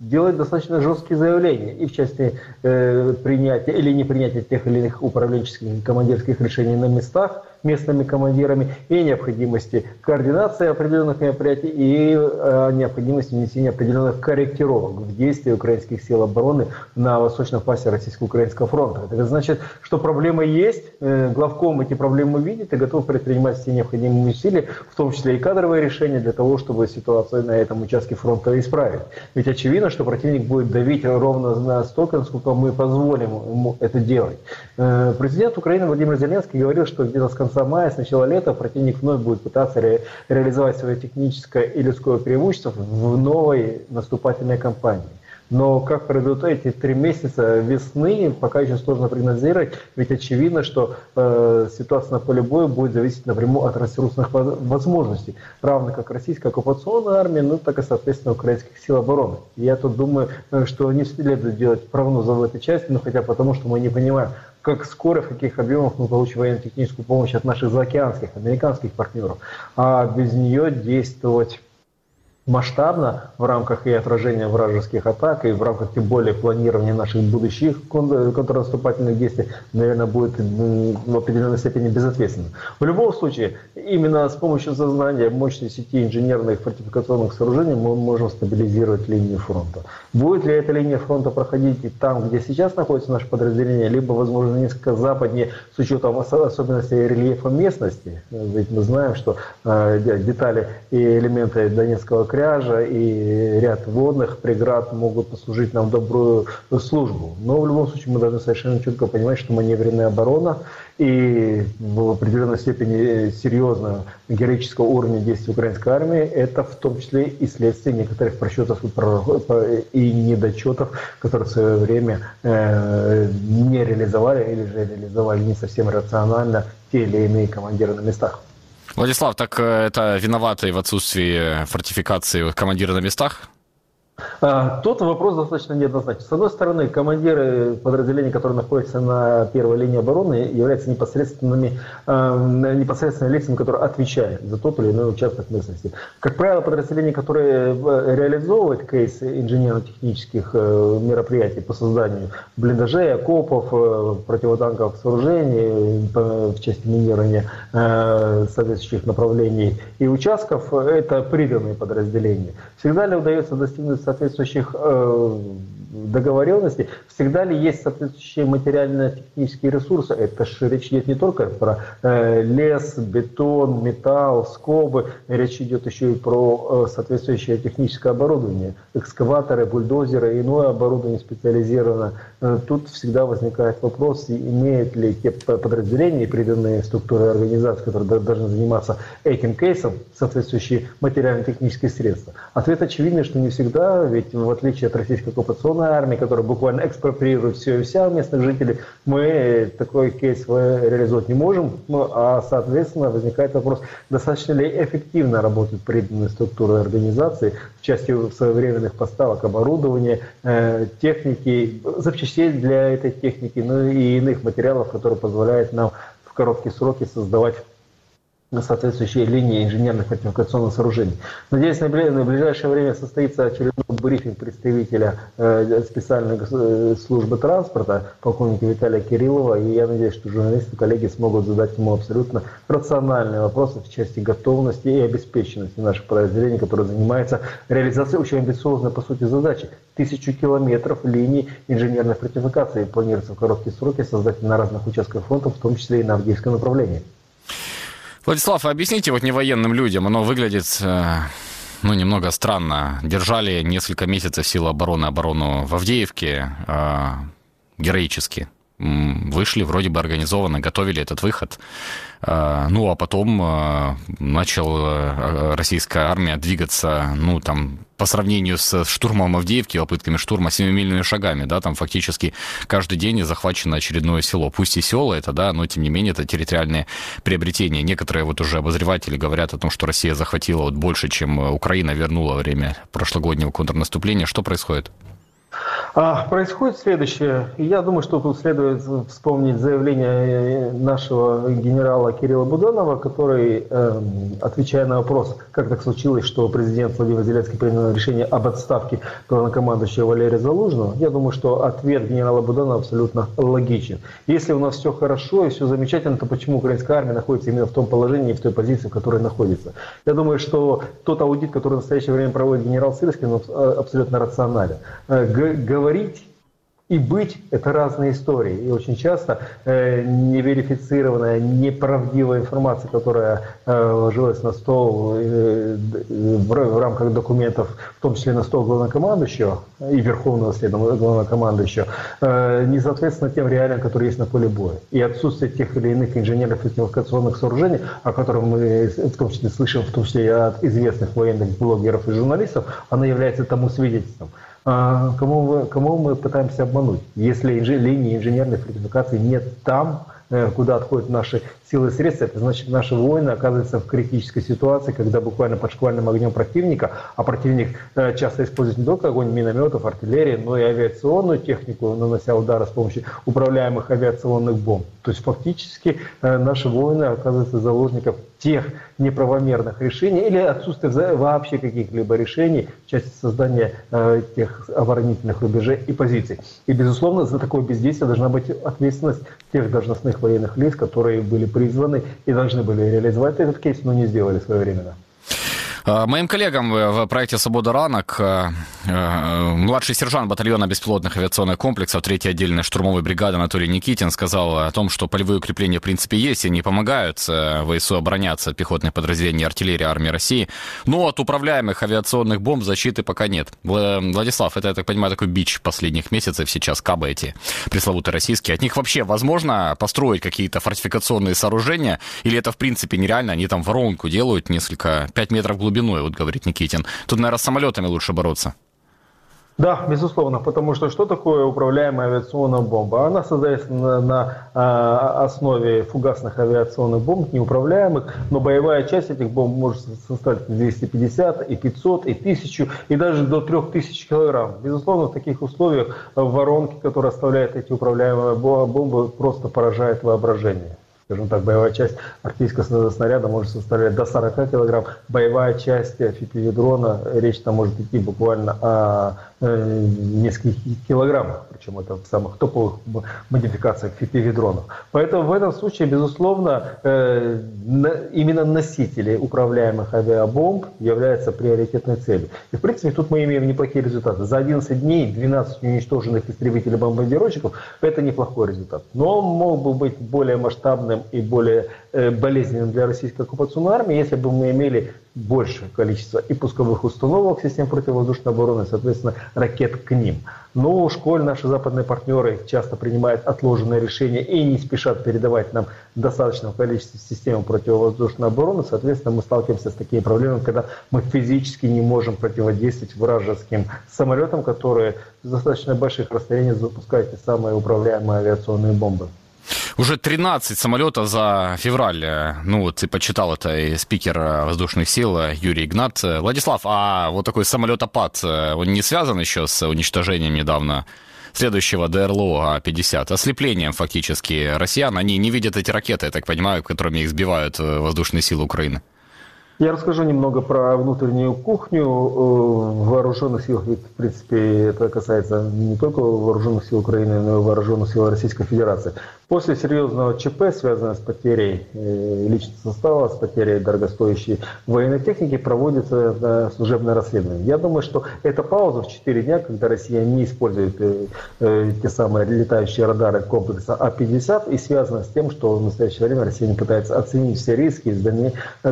делает достаточно жесткие заявления и в части э, принятия или не принятия тех или иных управленческих командирских решений на местах, местными командирами и необходимости координации определенных мероприятий и э, необходимости внесения определенных корректировок в действия украинских сил обороны на восточном фасе Российско-Украинского фронта. Это значит, что проблемы есть, э, главком эти проблемы видит и готов предпринимать все необходимые усилия, в том числе и кадровые решения для того, чтобы ситуацию на этом участке фронта исправить. Ведь очевидно, что противник будет давить ровно настолько, насколько мы позволим ему это делать. Э, президент Украины Владимир Зеленский говорил, что где-то с конца конца мая, с начала лета противник вновь будет пытаться ре, реализовать свое техническое и людское преимущество в новой наступательной кампании. Но как пройдут эти три месяца весны, пока еще сложно прогнозировать, ведь очевидно, что э, ситуация на поле боя будет зависеть напрямую от ресурсных возможностей, равно как российская оккупационная армия, ну так и, соответственно, украинских сил обороны. Я тут думаю, э, что не следует делать прогнозы в этой части, ну хотя потому, что мы не понимаем, как скоро, в каких объемах мы получим военно-техническую помощь от наших заокеанских, американских партнеров, а без нее действовать масштабно в рамках и отражения вражеских атак, и в рамках тем более планирования наших будущих контрнаступательных действий, наверное, будет в определенной степени безответственно. В любом случае, именно с помощью создания мощной сети инженерных фортификационных сооружений мы можем стабилизировать линию фронта. Будет ли эта линия фронта проходить и там, где сейчас находится наше подразделение, либо, возможно, несколько западнее с учетом особенностей рельефа местности, ведь мы знаем, что э, детали и элементы Донецкого края кряжа и ряд водных преград могут послужить нам добрую службу. Но в любом случае мы должны совершенно четко понимать, что маневренная оборона и в определенной степени серьезного героического уровня действий украинской армии это в том числе и следствие некоторых просчетов и недочетов, которые в свое время э, не реализовали или же реализовали не совсем рационально те или иные командиры на местах. Владислав, так э, это виноватый в отсутствии фортификации командира на местах? А, Тот вопрос достаточно неоднозначен. С одной стороны, командиры подразделений, которые находятся на первой линии обороны, являются непосредственными, э, непосредственными лицами, которые отвечают за тот или иной участок местности. Как правило, подразделения, которые э, реализовывают кейс инженерно-технических э, мероприятий по созданию блиндажей, окопов, противотанковых сооружений в части минирования соответствующих направлений и участков, это приданные подразделения. Всегда ли удается достигнуть соответствующих э, договоренностей, всегда ли есть соответствующие материально-технические ресурсы? Это же речь идет не только про э, лес, бетон, металл, скобы, речь идет еще и про э, соответствующее техническое оборудование, экскаваторы, бульдозеры, иное оборудование специализированное. Э, тут всегда возникает вопрос, имеют ли те подразделения и приданные структуры организации, которые должны заниматься этим кейсом, соответствующие материально-технические средства. Ответ очевидный, что не всегда, ведь в отличие от российской оккупационной армии, которая буквально экспроприирует все и вся местных жителей, мы такой кейс реализовать не можем, ну, а соответственно возникает вопрос, достаточно ли эффективно работают приданные структуры организации в части своевременных поставок оборудования, э, техники, запчастей для этой техники, ну и иных материалов, которые позволяют нам в короткие сроки создавать на соответствующие линии инженерных фортификационных сооружений. Надеюсь, на ближайшее время состоится очередной брифинг представителя э, специальной э, службы транспорта, полковника Виталия Кириллова, и я надеюсь, что журналисты, коллеги смогут задать ему абсолютно рациональные вопросы в части готовности и обеспеченности наших подразделений, которые занимаются реализацией очень амбициозной, по сути, задачи. Тысячу километров линий инженерной фортификации планируется в короткие сроки создать на разных участках фронта, в том числе и на Авдеевском направлении. Владислав, объясните вот невоенным людям, оно выглядит э, ну, немного странно. Держали несколько месяцев силы обороны оборону в Авдеевке э, героически. Вышли вроде бы организованно, готовили этот выход. Э, ну, а потом э, начал э, российская армия двигаться, ну, там, по сравнению с штурмом Авдеевки, попытками штурма семимильными шагами, да, там фактически каждый день захвачено очередное село. Пусть и село это, да, но тем не менее это территориальные приобретения. Некоторые вот уже обозреватели говорят о том, что Россия захватила вот больше, чем Украина вернула во время прошлогоднего контрнаступления. Что происходит? А, происходит следующее. Я думаю, что тут следует вспомнить заявление нашего генерала Кирилла Буданова, который, э, отвечая на вопрос, как так случилось, что президент Владимир Зеленский принял решение об отставке главнокомандующего Валерия Залужного, я думаю, что ответ генерала Буданова абсолютно логичен. Если у нас все хорошо и все замечательно, то почему украинская армия находится именно в том положении и в той позиции, в которой находится? Я думаю, что тот аудит, который в настоящее время проводит генерал Сырский, абсолютно рационален э, говорить и быть – это разные истории. И очень часто э, неверифицированная, неправдивая информация, которая э, ложилась на стол э, в, в рамках документов, в том числе на стол главнокомандующего и верховного главнокомандующего, э, не соответственно тем реалиям, которые есть на поле боя. И отсутствие тех или иных инженерных фортификационных сооружений, о которых мы в том числе слышим, в том числе и от известных военных блогеров и журналистов, она является тому свидетельством. А, кому, мы, кому мы пытаемся обмануть? Если линии инженерной фортификации нет там, э, куда отходят наши силы и средства, это значит, наши воины оказываются в критической ситуации, когда буквально под шквальным огнем противника, а противник э, часто использует не только огонь минометов, артиллерии, но и авиационную технику, нанося удары с помощью управляемых авиационных бомб. То есть фактически э, наши воины оказываются заложников тех неправомерных решений или отсутствие вообще каких-либо решений в части создания э, тех оборонительных рубежей и позиций. И, безусловно, за такое бездействие должна быть ответственность тех должностных военных лиц, которые были призваны и должны были реализовать этот кейс, но не сделали своевременно. Э, моим коллегам в проекте «Свобода ранок» э, э, младший сержант батальона беспилотных авиационных комплексов 3-й отдельной штурмовой бригады Анатолий Никитин сказал о том, что полевые укрепления в принципе есть и не помогают ВСУ обороняться от пехотных подразделений артиллерии армии России, но от управляемых авиационных бомб защиты пока нет. Владислав, это, я так понимаю, такой бич последних месяцев сейчас, кабы эти пресловутые российские. От них вообще возможно построить какие-то фортификационные сооружения или это в принципе нереально? Они там воронку делают несколько, 5 метров глубиной, вот говорит Никитин. Тут, наверное, с самолетами лучше бороться. Да, безусловно, потому что что такое управляемая авиационная бомба? Она создается на, на а, основе фугасных авиационных бомб, неуправляемых, но боевая часть этих бомб может составить 250, и 500, и 1000, и даже до 3000 килограмм. Безусловно, в таких условиях воронки, которые оставляют эти управляемые бомбы, просто поражает воображение скажем так, боевая часть артиллерийского снаряда может составлять до 40 килограмм. Боевая часть фипивидрона, речь там может идти буквально о э, нескольких килограммах, причем это в самых топовых модификациях фипивидронов. Поэтому в этом случае, безусловно, э, именно носители управляемых авиабомб являются приоритетной целью. И, в принципе, тут мы имеем неплохие результаты. За 11 дней 12 уничтоженных истребителей-бомбардировщиков – это неплохой результат. Но он мог бы быть более масштабным и более болезненным для российской оккупационной армии, если бы мы имели большее количество и пусковых установок систем противовоздушной обороны, соответственно, ракет к ним. Но уж коль наши западные партнеры часто принимают отложенные решения и не спешат передавать нам достаточное количество систем противовоздушной обороны, соответственно, мы сталкиваемся с такими проблемами, когда мы физически не можем противодействовать вражеским самолетам, которые с достаточно больших расстояний запускают те самые управляемые авиационные бомбы. Уже 13 самолетов за февраль. Ну, вот ты почитал это и спикер воздушных сил Юрий Игнат. Владислав, а вот такой самолетопад, он не связан еще с уничтожением недавно следующего ДРЛО А-50, ослеплением фактически россиян. Они не видят эти ракеты, я так понимаю, которыми их сбивают воздушные силы Украины. Я расскажу немного про внутреннюю кухню в вооруженных силах. Ведь, в принципе, это касается не только вооруженных сил Украины, но и вооруженных сил Российской Федерации. После серьезного ЧП, связанного с потерей э, личного состава, с потерей дорогостоящей военной техники, проводится э, служебное расследование. Я думаю, что эта пауза в 4 дня, когда Россия не использует э, те самые летающие радары комплекса А-50, и связана с тем, что в настоящее время Россия не пытается оценить все риски,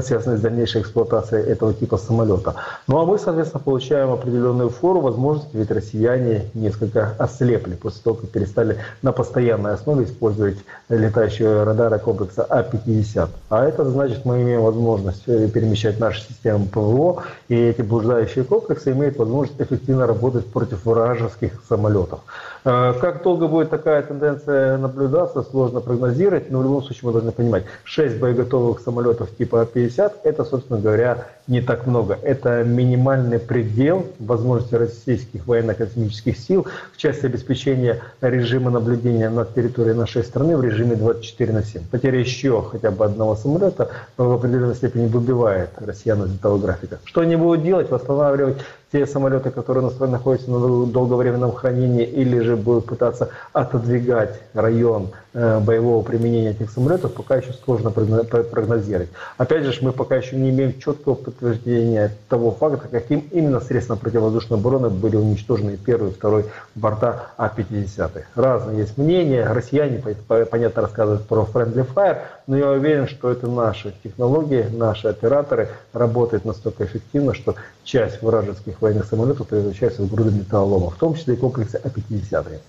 связанные с дальнейшей эксплуатацией этого типа самолета. Ну а мы, соответственно, получаем определенную фору возможности, ведь россияне несколько ослепли после того, как перестали на постоянной основе использовать использовать летающие радары комплекса А-50. А это значит, мы имеем возможность э, перемещать наши системы ПВО, и эти блуждающие комплексы имеют возможность эффективно работать против вражеских самолетов. Э, как долго будет такая тенденция наблюдаться, сложно прогнозировать, но в любом случае мы должны понимать, 6 боеготовых самолетов типа А-50 это, собственно говоря, не так много. Это минимальный предел возможности российских военно-космических сил в части обеспечения режима наблюдения над территорией нашей страны в режиме 24 на 7. Потеря еще хотя бы одного самолета в определенной степени выбивает россиян из этого графика. Что они будут делать? Восстанавливать те самолеты, которые находятся на долговременном хранении, или же будут пытаться отодвигать район э, боевого применения этих самолетов, пока еще сложно прогнозировать. Опять же, мы пока еще не имеем четкого подтверждения того факта, каким именно средством противовоздушной обороны были уничтожены первый и второй борта А-50. Разные есть мнения. Россияне, понятно, рассказывают про friendly fire, но я уверен, что это наши технологии, наши операторы работают настолько эффективно, что часть вражеских военных самолетов превращается в груды металлолома, в том числе и комплексы А-50.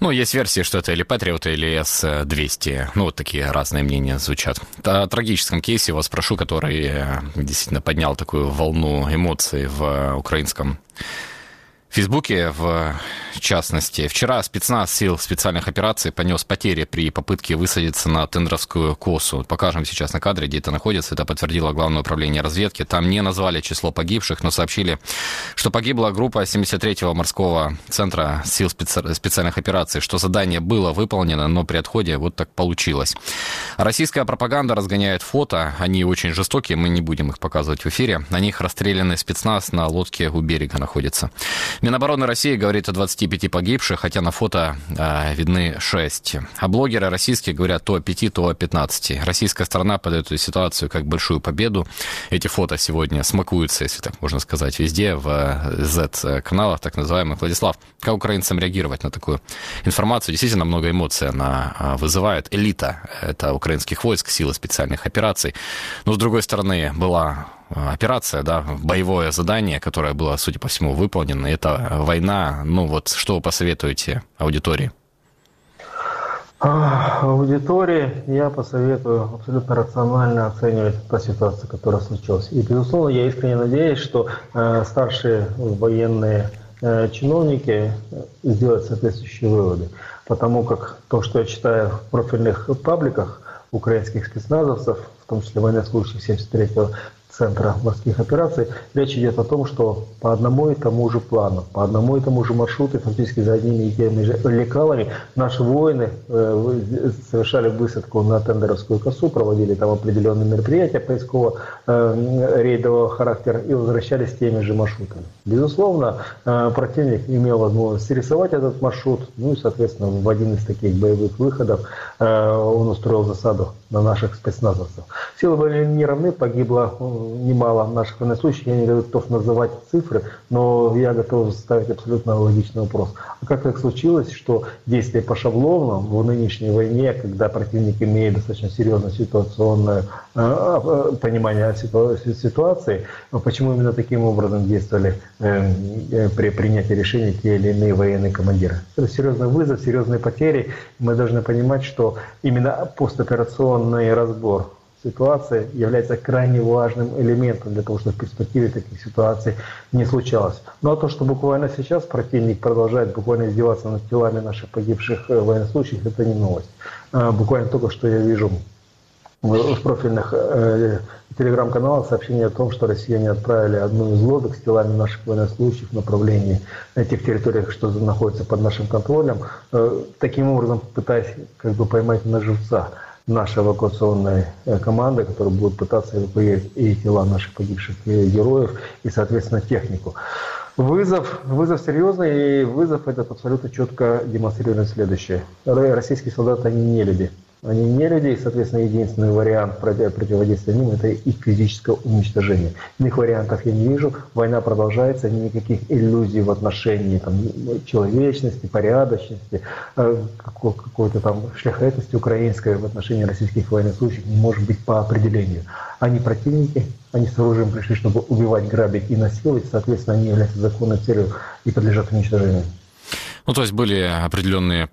Ну, есть версии, что это или Патриот, или С-200. Ну, вот такие разные мнения звучат. О трагическом кейсе вас спрошу, который э, действительно поднял такую волну эмоций в украинском в Фейсбуке, в частности, вчера спецназ сил специальных операций понес потери при попытке высадиться на Тендровскую косу. Покажем сейчас на кадре, где это находится. Это подтвердило Главное управление разведки. Там не назвали число погибших, но сообщили, что погибла группа 73-го морского центра сил специ... специальных операций, что задание было выполнено, но при отходе вот так получилось. Российская пропаганда разгоняет фото. Они очень жестокие, мы не будем их показывать в эфире. На них расстрелянный спецназ на лодке у берега находится. Минобороны России говорит о 25 погибших, хотя на фото э, видны 6. А блогеры российские говорят то о 5, то о 15. Российская сторона подает эту ситуацию как большую победу. Эти фото сегодня смакуются, если так можно сказать, везде, в Z-каналах, так называемых. Владислав, как украинцам реагировать на такую информацию? Действительно много эмоций она а, вызывает. Элита – это украинских войск, силы специальных операций. Но, с другой стороны, была операция, да, боевое задание, которое было, судя по всему, выполнено. Это война. Ну вот, что вы посоветуете аудитории? Аудитории я посоветую абсолютно рационально оценивать ту ситуацию, которая случилась. И, безусловно, я искренне надеюсь, что э, старшие военные э, чиновники сделать соответствующие выводы. Потому как то, что я читаю в профильных пабликах украинских спецназовцев, в том числе военнослужащих 73-го Центра морских операций, речь идет о том, что по одному и тому же плану, по одному и тому же маршруту, фактически за одними и теми же лекалами, наши воины э, совершали высадку на Тендеровскую косу, проводили там определенные мероприятия поискового э, характера и возвращались теми же маршрутами. Безусловно, э, противник имел возможность рисовать этот маршрут, ну и, соответственно, в один из таких боевых выходов он устроил засаду на наших спецназовцев. Силы были не равны, погибло немало наших военнослужащих, я не готов называть цифры, но я готов ставить абсолютно логичный вопрос. А как так случилось, что действия по шаблонам в нынешней войне, когда противник имеет достаточно серьезное ситуационное э, понимание ситуации, почему именно таким образом действовали э, э, при принятии решений те или иные военные командиры? Это серьезный вызов, серьезные потери. Мы должны понимать, что именно постоперационный разбор ситуация является крайне важным элементом для того, чтобы в перспективе таких ситуаций не случалось. Ну а то, что буквально сейчас противник продолжает буквально издеваться над телами наших погибших э, военнослужащих, это не новость. А, буквально только что я вижу в профильных э, телеграм-каналах сообщение о том, что россияне отправили одну из лодок с телами наших военнослужащих в направлении этих территорий, что находятся под нашим контролем, э, таким образом пытаясь как бы поймать на живца наша эвакуационная э, команда, которая будет пытаться эвакуировать и тела наших погибших героев, и, соответственно, технику. Вызов, вызов серьезный, и вызов этот абсолютно четко демонстрирует следующее. Российские солдаты, они не люди. Они не люди, и, соответственно, единственный вариант противодействия им – это их физическое уничтожение. Иных вариантов я не вижу. Война продолжается, никаких иллюзий в отношении там, человечности, порядочности, э, какой-то там шляхетности украинской в отношении российских военнослужащих не может быть по определению. Они противники, они с оружием пришли, чтобы убивать, грабить и насиловать, соответственно, они являются законной целью и подлежат уничтожению. Ну, то есть были определенные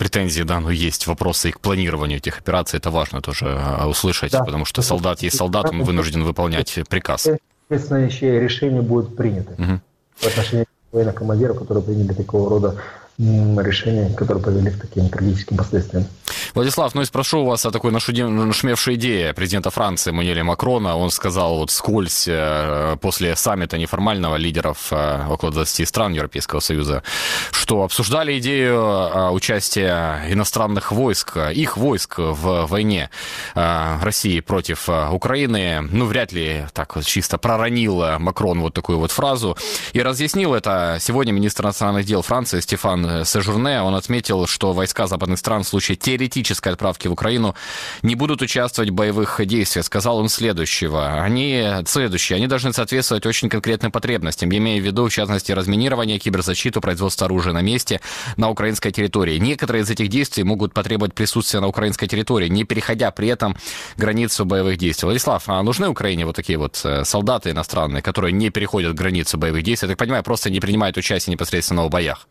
претензии, да, но есть вопросы и к планированию этих операций. Это важно тоже а, услышать, да. потому что солдат есть солдат, он вынужден выполнять приказ. Соответственно, еще решения будут приняты угу. в отношении военных командиров, которые приняли такого рода решения, которые повели к таким трагическим последствиям. Владислав, ну и спрошу у вас о такой нашумевшей идее президента Франции Мануэля Макрона. Он сказал вот скользь э, после саммита неформального лидеров э, около 20 стран Европейского Союза, что обсуждали идею э, участия иностранных войск, их войск в войне России против Украины. Ну, вряд ли так вот чисто проронил Макрон вот такую вот фразу. И разъяснил это сегодня министр иностранных дел Франции Стефан Сежурне. Он отметил, что войска западных стран в случае теоретической отправки в Украину не будут участвовать в боевых действиях. Сказал он следующего. Они, следующие, они должны соответствовать очень конкретным потребностям, имея в виду, в частности, разминирование, киберзащиту, производство оружия на месте на украинской территории. Некоторые из этих действий могут потребовать присутствия на украинской территории, не переходя при этом границу боевых действий. Владислав, а нужны Украине вот такие вот э, солдаты иностранные, которые не переходят границу боевых действий, я так понимаю, просто не принимают участие непосредственно в боях?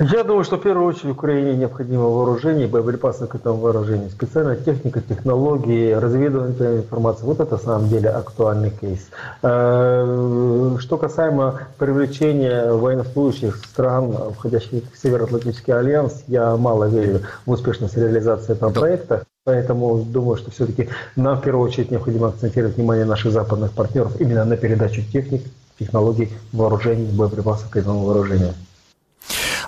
Я думаю, что в первую очередь Украине необходимо вооружение, боеприпасы к этому вооружению, специальная техника, технологии, разведывательная информация. Вот это на самом деле актуальный кейс. Э, что касаемо привлечения военнослужащих стран, входящих в Североатлантический альянс, я мало верю в успешность реализации этого проекта. Поэтому думаю, что все-таки нам в первую очередь необходимо акцентировать внимание наших западных партнеров именно на передачу техник, технологий, вооружений, боеприпасов к этому вооружению.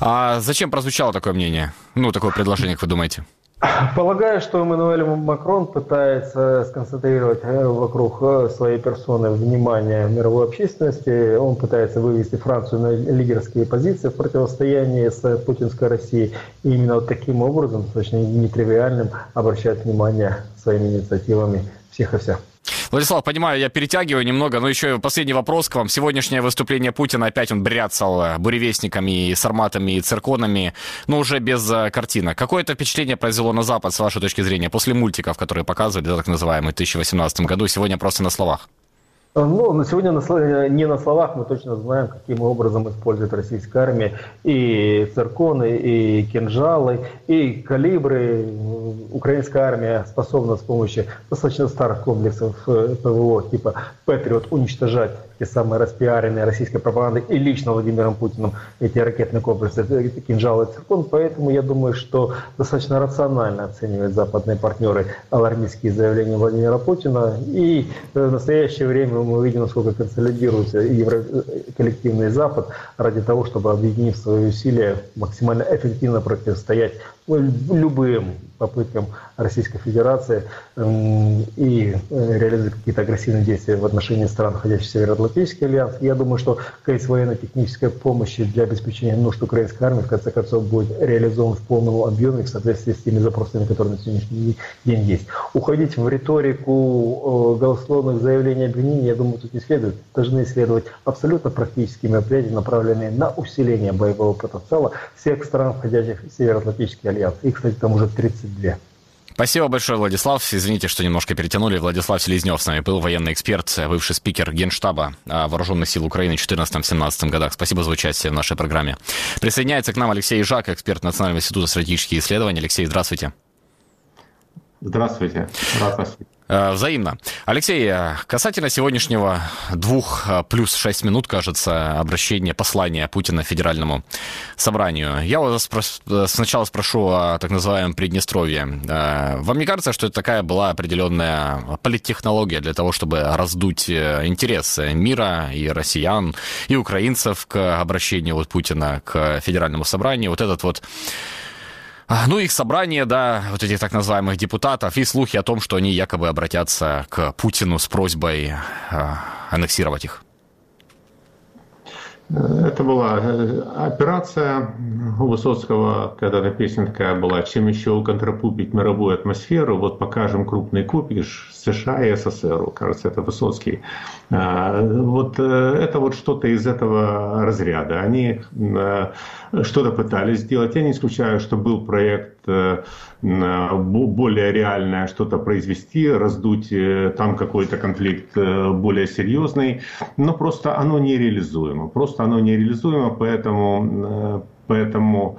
А зачем прозвучало такое мнение? Ну, такое предложение, как вы думаете? Полагаю, что Эммануэль Макрон пытается сконцентрировать э, вокруг э, своей персоны внимание мировой общественности. Он пытается вывести Францию на лидерские позиции в противостоянии с путинской Россией. И именно вот таким образом, достаточно нетривиальным, обращает внимание своими инициативами всех и вся. Владислав, понимаю, я перетягиваю немного, но еще последний вопрос к вам. Сегодняшнее выступление Путина, опять он бряцал э, буревестниками, сарматами и цирконами, но уже без э, картинок. Какое это впечатление произвело на Запад, с вашей точки зрения, после мультиков, которые показывали, так называемый, в 2018 году, сегодня просто на словах? Ну, на сегодня на, не на словах мы точно знаем, каким образом использует российская армия и цирконы, и кинжалы, и калибры. Украинская армия способна с помощью достаточно старых комплексов э, ПВО типа «Патриот» уничтожать те самые распиаренные российской пропагандой и лично Владимиром Путиным эти ракетные комплексы, эти кинжалы циркон. Поэтому я думаю, что достаточно рационально оценивают западные партнеры алармистские заявления Владимира Путина. И в настоящее время мы видим, насколько консолидируется евро... коллективный Запад ради того, чтобы, объединив свои усилия, максимально эффективно противостоять любым попыткам Российской Федерации и э, реализовать какие-то агрессивные действия в отношении стран, входящих в Североатлантический альянс. Я думаю, что кейс военно-технической помощи для обеспечения нужд украинской армии в конце концов будет реализован в полном объеме в соответствии с теми запросами, которые на сегодняшний день есть. Уходить в риторику э, голословных заявлений обвинений, я думаю, тут не следует. Должны следовать абсолютно практические мероприятия, направленные на усиление боевого потенциала всех стран, входящих в Североатлантический альянс. И, кстати, там уже 30 32. Спасибо большое, Владислав. Извините, что немножко перетянули. Владислав Селезнев с нами был, военный эксперт, бывший спикер Генштаба а, Вооруженных сил Украины в 2014-2017 годах. Спасибо за участие в нашей программе. Присоединяется к нам Алексей Жак, эксперт Национального института стратегических исследований. Алексей, здравствуйте. Здравствуйте. Рад вас взаимно. Алексей, э, касательно сегодняшнего двух э, плюс шесть минут, кажется, обращения, послания Путина Федеральному собранию, я вас сначала спрошу о так называемом Приднестровье. Вам не кажется, что это такая была определенная политтехнология для того, чтобы раздуть интерес мира и россиян, и украинцев к обращению вот Путина к Федеральному собранию? Вот этот вот ну, их собрание, да, вот этих так называемых депутатов, и слухи о том, что они якобы обратятся к Путину с просьбой э, аннексировать их. Это была э, операция у Высоцкого, когда-то песня такая была, чем еще контрапупить мировую атмосферу, вот покажем крупный купиш США и СССР, кажется, это Высоцкий. А, вот э, это вот что-то из этого разряда. Они э, что-то пытались сделать. Я не исключаю, что был проект более реальное что-то произвести, раздуть там какой-то конфликт более серьезный, но просто оно нереализуемо. Просто оно нереализуемо, поэтому, поэтому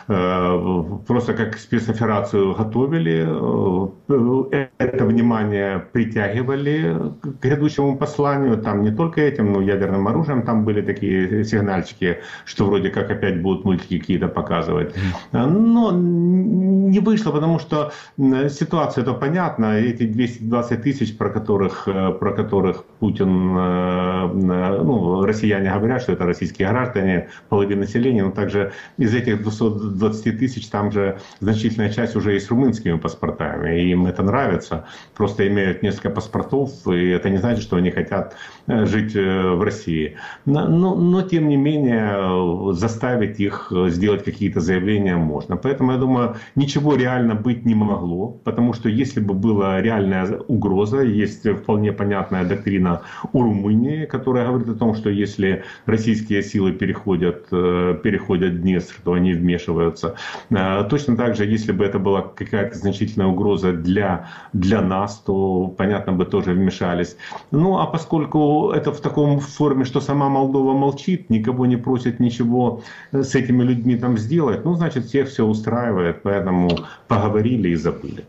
Э, просто как спецоперацию готовили, э, это внимание притягивали к грядущему посланию, там не только этим, но ядерным оружием, там были такие сигнальчики, что вроде как опять будут мультики какие-то показывать. Но не вышло, потому что ситуация это понятна, эти 220 тысяч, про которых, э, про которых Путин, ну, россияне говорят, что это российские граждане, половина населения, но также из этих 200 20 тысяч, там же значительная часть уже есть румынскими паспортами, и им это нравится. Просто имеют несколько паспортов, и это не значит, что они хотят э, жить э, в России. Но, но, но тем не менее, заставить их сделать какие-то заявления можно. Поэтому, я думаю, ничего реально быть не могло, потому что если бы была реальная угроза, есть вполне понятная доктрина у Румынии, которая говорит о том, что если российские силы переходят, э, переходят Днестр, то они вмешиваются вмешиваются. Э, точно так же, если бы это была какая-то значительная угроза для, для нас, то, понятно, бы тоже вмешались. Ну, а поскольку это в таком форме, что сама Молдова молчит, никого не просит ничего с этими людьми там сделать, ну, значит, всех все устраивает, поэтому поговорили и забыли.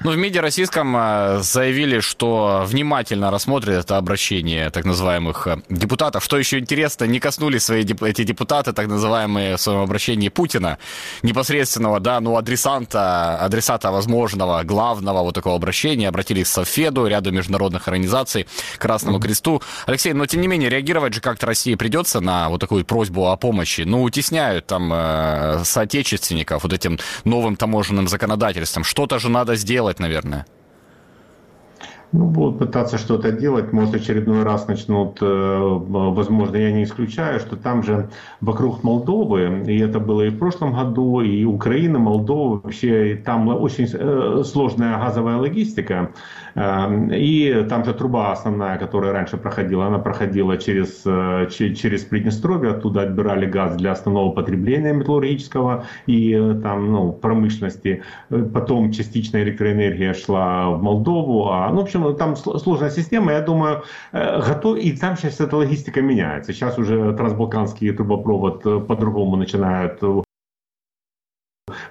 Ну, в МИДе российском э, заявили, что внимательно рассмотрят это обращение так называемых э, депутатов. Что еще интересно, не коснулись свои, эти депутаты, так называемые, в своем обращении Путина, непосредственного, да, ну, адресанта, адресата возможного, главного вот такого обращения, обратились к Софеду, ряду международных организаций, Красному mm-hmm. Кресту. Алексей, но тем не менее, реагировать же как-то России придется на вот такую просьбу о помощи. Ну, утесняют там э, соотечественников вот этим новым таможенным законодательством. Что-то же надо сделать сделать, наверное. Ну, будут пытаться что-то делать, может, очередной раз начнут, э, возможно, я не исключаю, что там же вокруг Молдовы, и это было и в прошлом году, и Украина, Молдова, вообще там очень э, сложная газовая логистика, и там же труба основная, которая раньше проходила, она проходила через, через Приднестровье, оттуда отбирали газ для основного потребления металлургического и там, ну, промышленности, потом частично электроэнергия шла в Молдову, а, ну, в общем, там сложная система, я думаю, готов, и там сейчас эта логистика меняется. Сейчас уже трансбалканский трубопровод по-другому начинают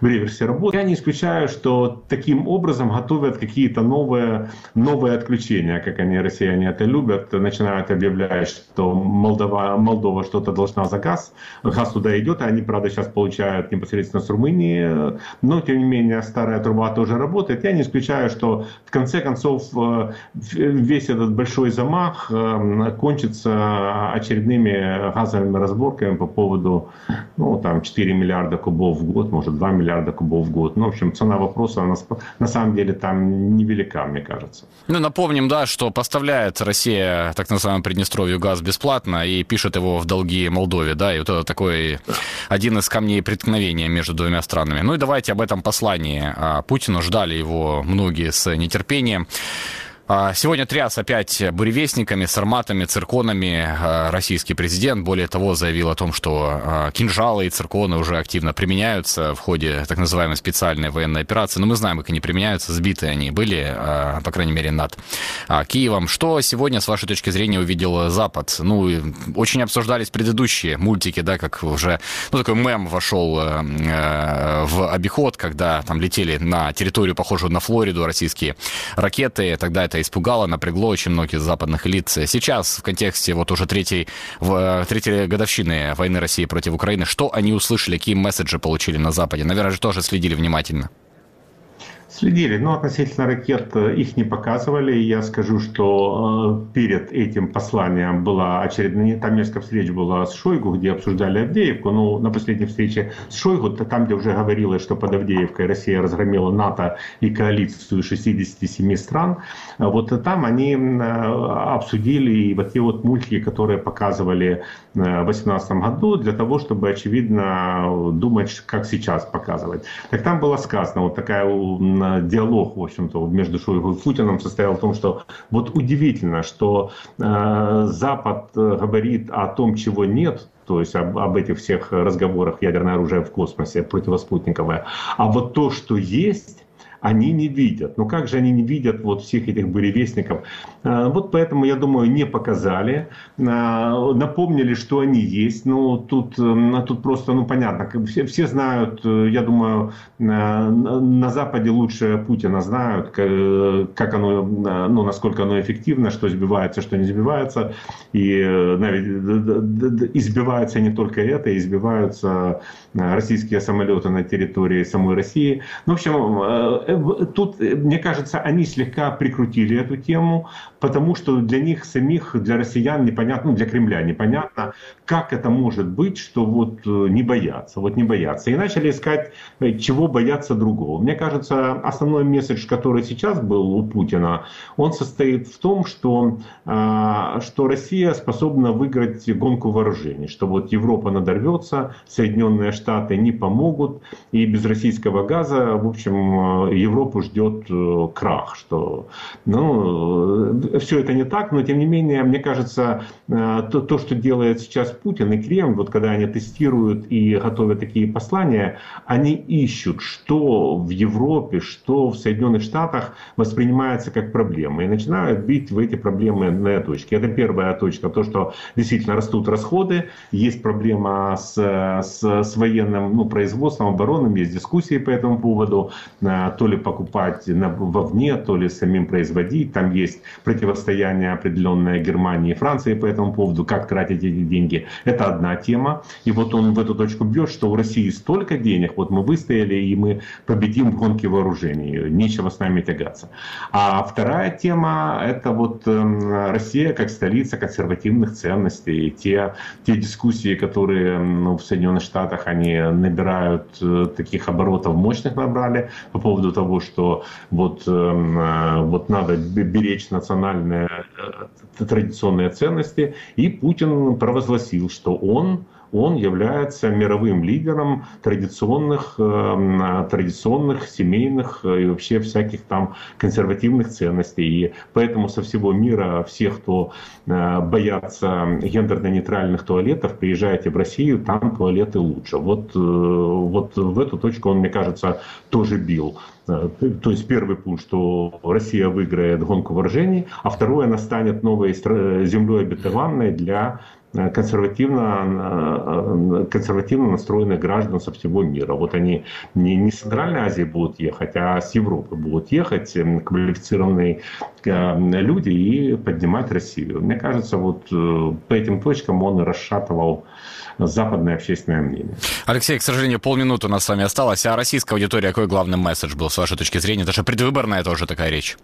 в реверсе работы. Я не исключаю, что таким образом готовят какие-то новые, новые отключения, как они, россияне это любят, начинают объявлять, что Молдова, Молдова что-то должна за газ, газ туда идет, они, правда, сейчас получают непосредственно с Румынии, но, тем не менее, старая труба тоже работает. Я не исключаю, что в конце концов э, весь этот большой замах э, кончится очередными газовыми разборками по поводу, ну, там, 4 миллиарда кубов в год, может, 2 миллиарда кубов в год. Ну, в общем, цена вопроса, она, на самом деле, там невелика, мне кажется. Ну, напомним, да, что поставляет Россия так называемому Приднестровью газ бесплатно и пишет его в долги Молдове, да, и вот это такой один из камней преткновения между двумя странами. Ну и давайте об этом послании а, Путину. Ждали его многие с нетерпением. А, сегодня тряс опять буревестниками, сарматами, цирконами а, российский президент. Более того, заявил о том, что а, кинжалы и цирконы уже активно применяются в ходе так называемой специальной военной операции. Но мы знаем, как они применяются, сбиты они были, по крайней мере, над Киевом. Что сегодня, с вашей точки зрения, увидел Запад? Ну, очень обсуждались предыдущие мультики, да, как уже, ну, такой мем вошел в обиход, когда там летели на территорию, похожую на Флориду, российские ракеты. Тогда это испугало, напрягло очень многих западных элит. Сейчас в контексте вот уже третьей, в, третьей годовщины войны России против Украины, что они услышали, какие месседжи получили на Западе? Наверное, же тоже следили внимательно. Следили, но относительно ракет э, их не показывали. Я скажу, что э, перед этим посланием была очередная, там несколько встреч было с Шойгу, где обсуждали Авдеевку. Ну, на последней встрече с Шойгу, там, где уже говорилось, что под Авдеевкой Россия разгромила НАТО и коалицию 67 стран, вот там они э, обсудили вот те вот мультики, которые показывали в 2018 году, для того, чтобы, очевидно, думать, как сейчас показывать. Так там было сказано, вот такая диалог, в общем-то, между Шойгу и Путиным состоял в том, что вот удивительно, что э, Запад э, говорит о том, чего нет, то есть об, об этих всех разговорах ядерное оружие в космосе, противоспутниковое, а вот то, что есть, они не видят. Ну как же они не видят вот всех этих буревестников? А, вот поэтому, я думаю, не показали. А, напомнили, что они есть. Ну тут, тут просто, ну понятно, все, все знают, э, я думаю, на Западе лучше Путина знают, как оно, ну насколько оно эффективно, что сбивается, что не сбивается. И э, избивается не только это, избиваются э, российские самолеты на территории самой России. Ну, в общем, тут, мне кажется, они слегка прикрутили эту тему, потому что для них самих, для россиян непонятно, ну, для Кремля непонятно, как это может быть, что вот э, не боятся, вот не боятся. И начали искать, чего бояться другого. Мне кажется, основной месседж, который сейчас был у Путина, он состоит в том, что, а, что Россия способна выиграть гонку вооружений, что вот Европа надорвется, Соединенные Штаты не помогут, и без российского газа, в общем, Европу ждет э, крах, что ну, э, все это не так, но тем не менее, мне кажется, э, то, то, что делает сейчас Путин и Кремль, вот когда они тестируют и готовят такие послания, они ищут, что в Европе, что в Соединенных Штатах воспринимается как проблема, и начинают бить в эти проблемы на точке. Это первая точка, то, что действительно растут расходы, есть проблема с, с, с военным ну, производством, обороном, есть дискуссии по этому поводу, то ли покупать на, вовне, то ли самим производить. Там есть противостояние определенное Германии и Франции по этому поводу, как тратить эти деньги. Это одна тема. И вот он в эту точку бьет, что у России столько денег, вот мы выстояли и мы победим в гонке вооружений. Нечего с нами тягаться. А вторая тема – это вот э, Россия как столица консервативных ценностей. Те, те дискуссии, которые ну, в Соединенных Штатах, они набирают э, таких оборотов мощных набрали по поводу того, что вот, эм, э, вот надо беречь национальные э, традиционные ценности. И Путин провозгласил, что он он является мировым лидером традиционных, э, традиционных семейных и вообще всяких там консервативных ценностей. И поэтому со всего мира все, кто боятся гендерно-нейтральных туалетов, приезжайте в Россию, там туалеты лучше. Вот, вот в эту точку он, мне кажется, тоже бил. То есть первый пункт, что Россия выиграет гонку вооружений, а второе, она станет новой землей обетованной для э, консервативно, э, консервативно настроенных граждан со всего мира. Вот они не, не с Центральной Азии будут ехать, а с Европы будут ехать квалифицированные э, люди и поднимать Россию. Мне кажется, вот по этим точкам он расшатывал западное общественное мнение. Алексей, к сожалению, полминуты у нас с вами осталось. А российская аудитория, какой главный месседж был, с вашей точки зрения? Это же предвыборная тоже такая речь.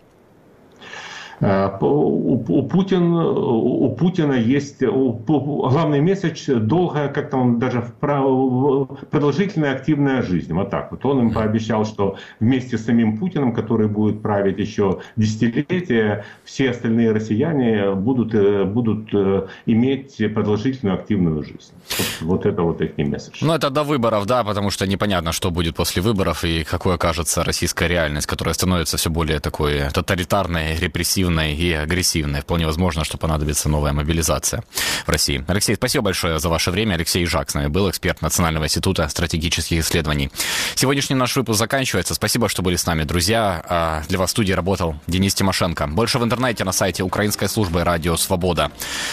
Э, у, Путина, у Путина есть главный месседж долгая, как там даже продолжительная активная жизнь. Вот так вот. Он им пообещал, что вместе с самим Путиным, который будет править еще десятилетия, все остальные россияне будут, э, будут э, иметь продолжительную активную жизнь. Вот, вот это вот их месседж. Ну, это до выборов, да, потому что непонятно, что будет после выборов и какой окажется российская реальность, которая становится все более такой тоталитарной, репрессивной активной и агрессивной. Вполне возможно, что понадобится новая мобилизация в России. Алексей, спасибо большое за ваше время. Алексей Жак с нами был, эксперт Национального института стратегических исследований. Сегодняшний наш выпуск заканчивается. Спасибо, что были с нами, друзья. А, для вас в студии работал Денис Тимошенко. Больше в интернете на сайте Украинской службы Радио Свобода.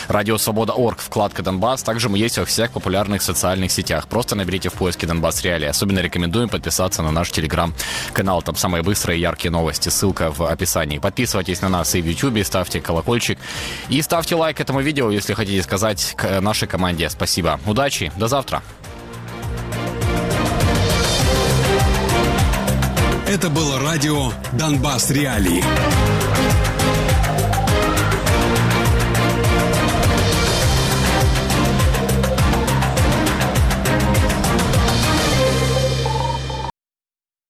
Радио Свобода Орг, вкладка Донбасс. Также мы есть во всех популярных социальных сетях. Просто наберите в поиске Донбасс Реалии. Особенно рекомендуем подписаться на наш телеграм-канал. Там самые быстрые и яркие новости. Ссылка в описании. Подписывайтесь на нас и в YouTube, ставьте колокольчик и ставьте лайк этому видео, если хотите сказать к нашей команде спасибо. Удачи, до завтра. Это было радио «Донбасс Реалии».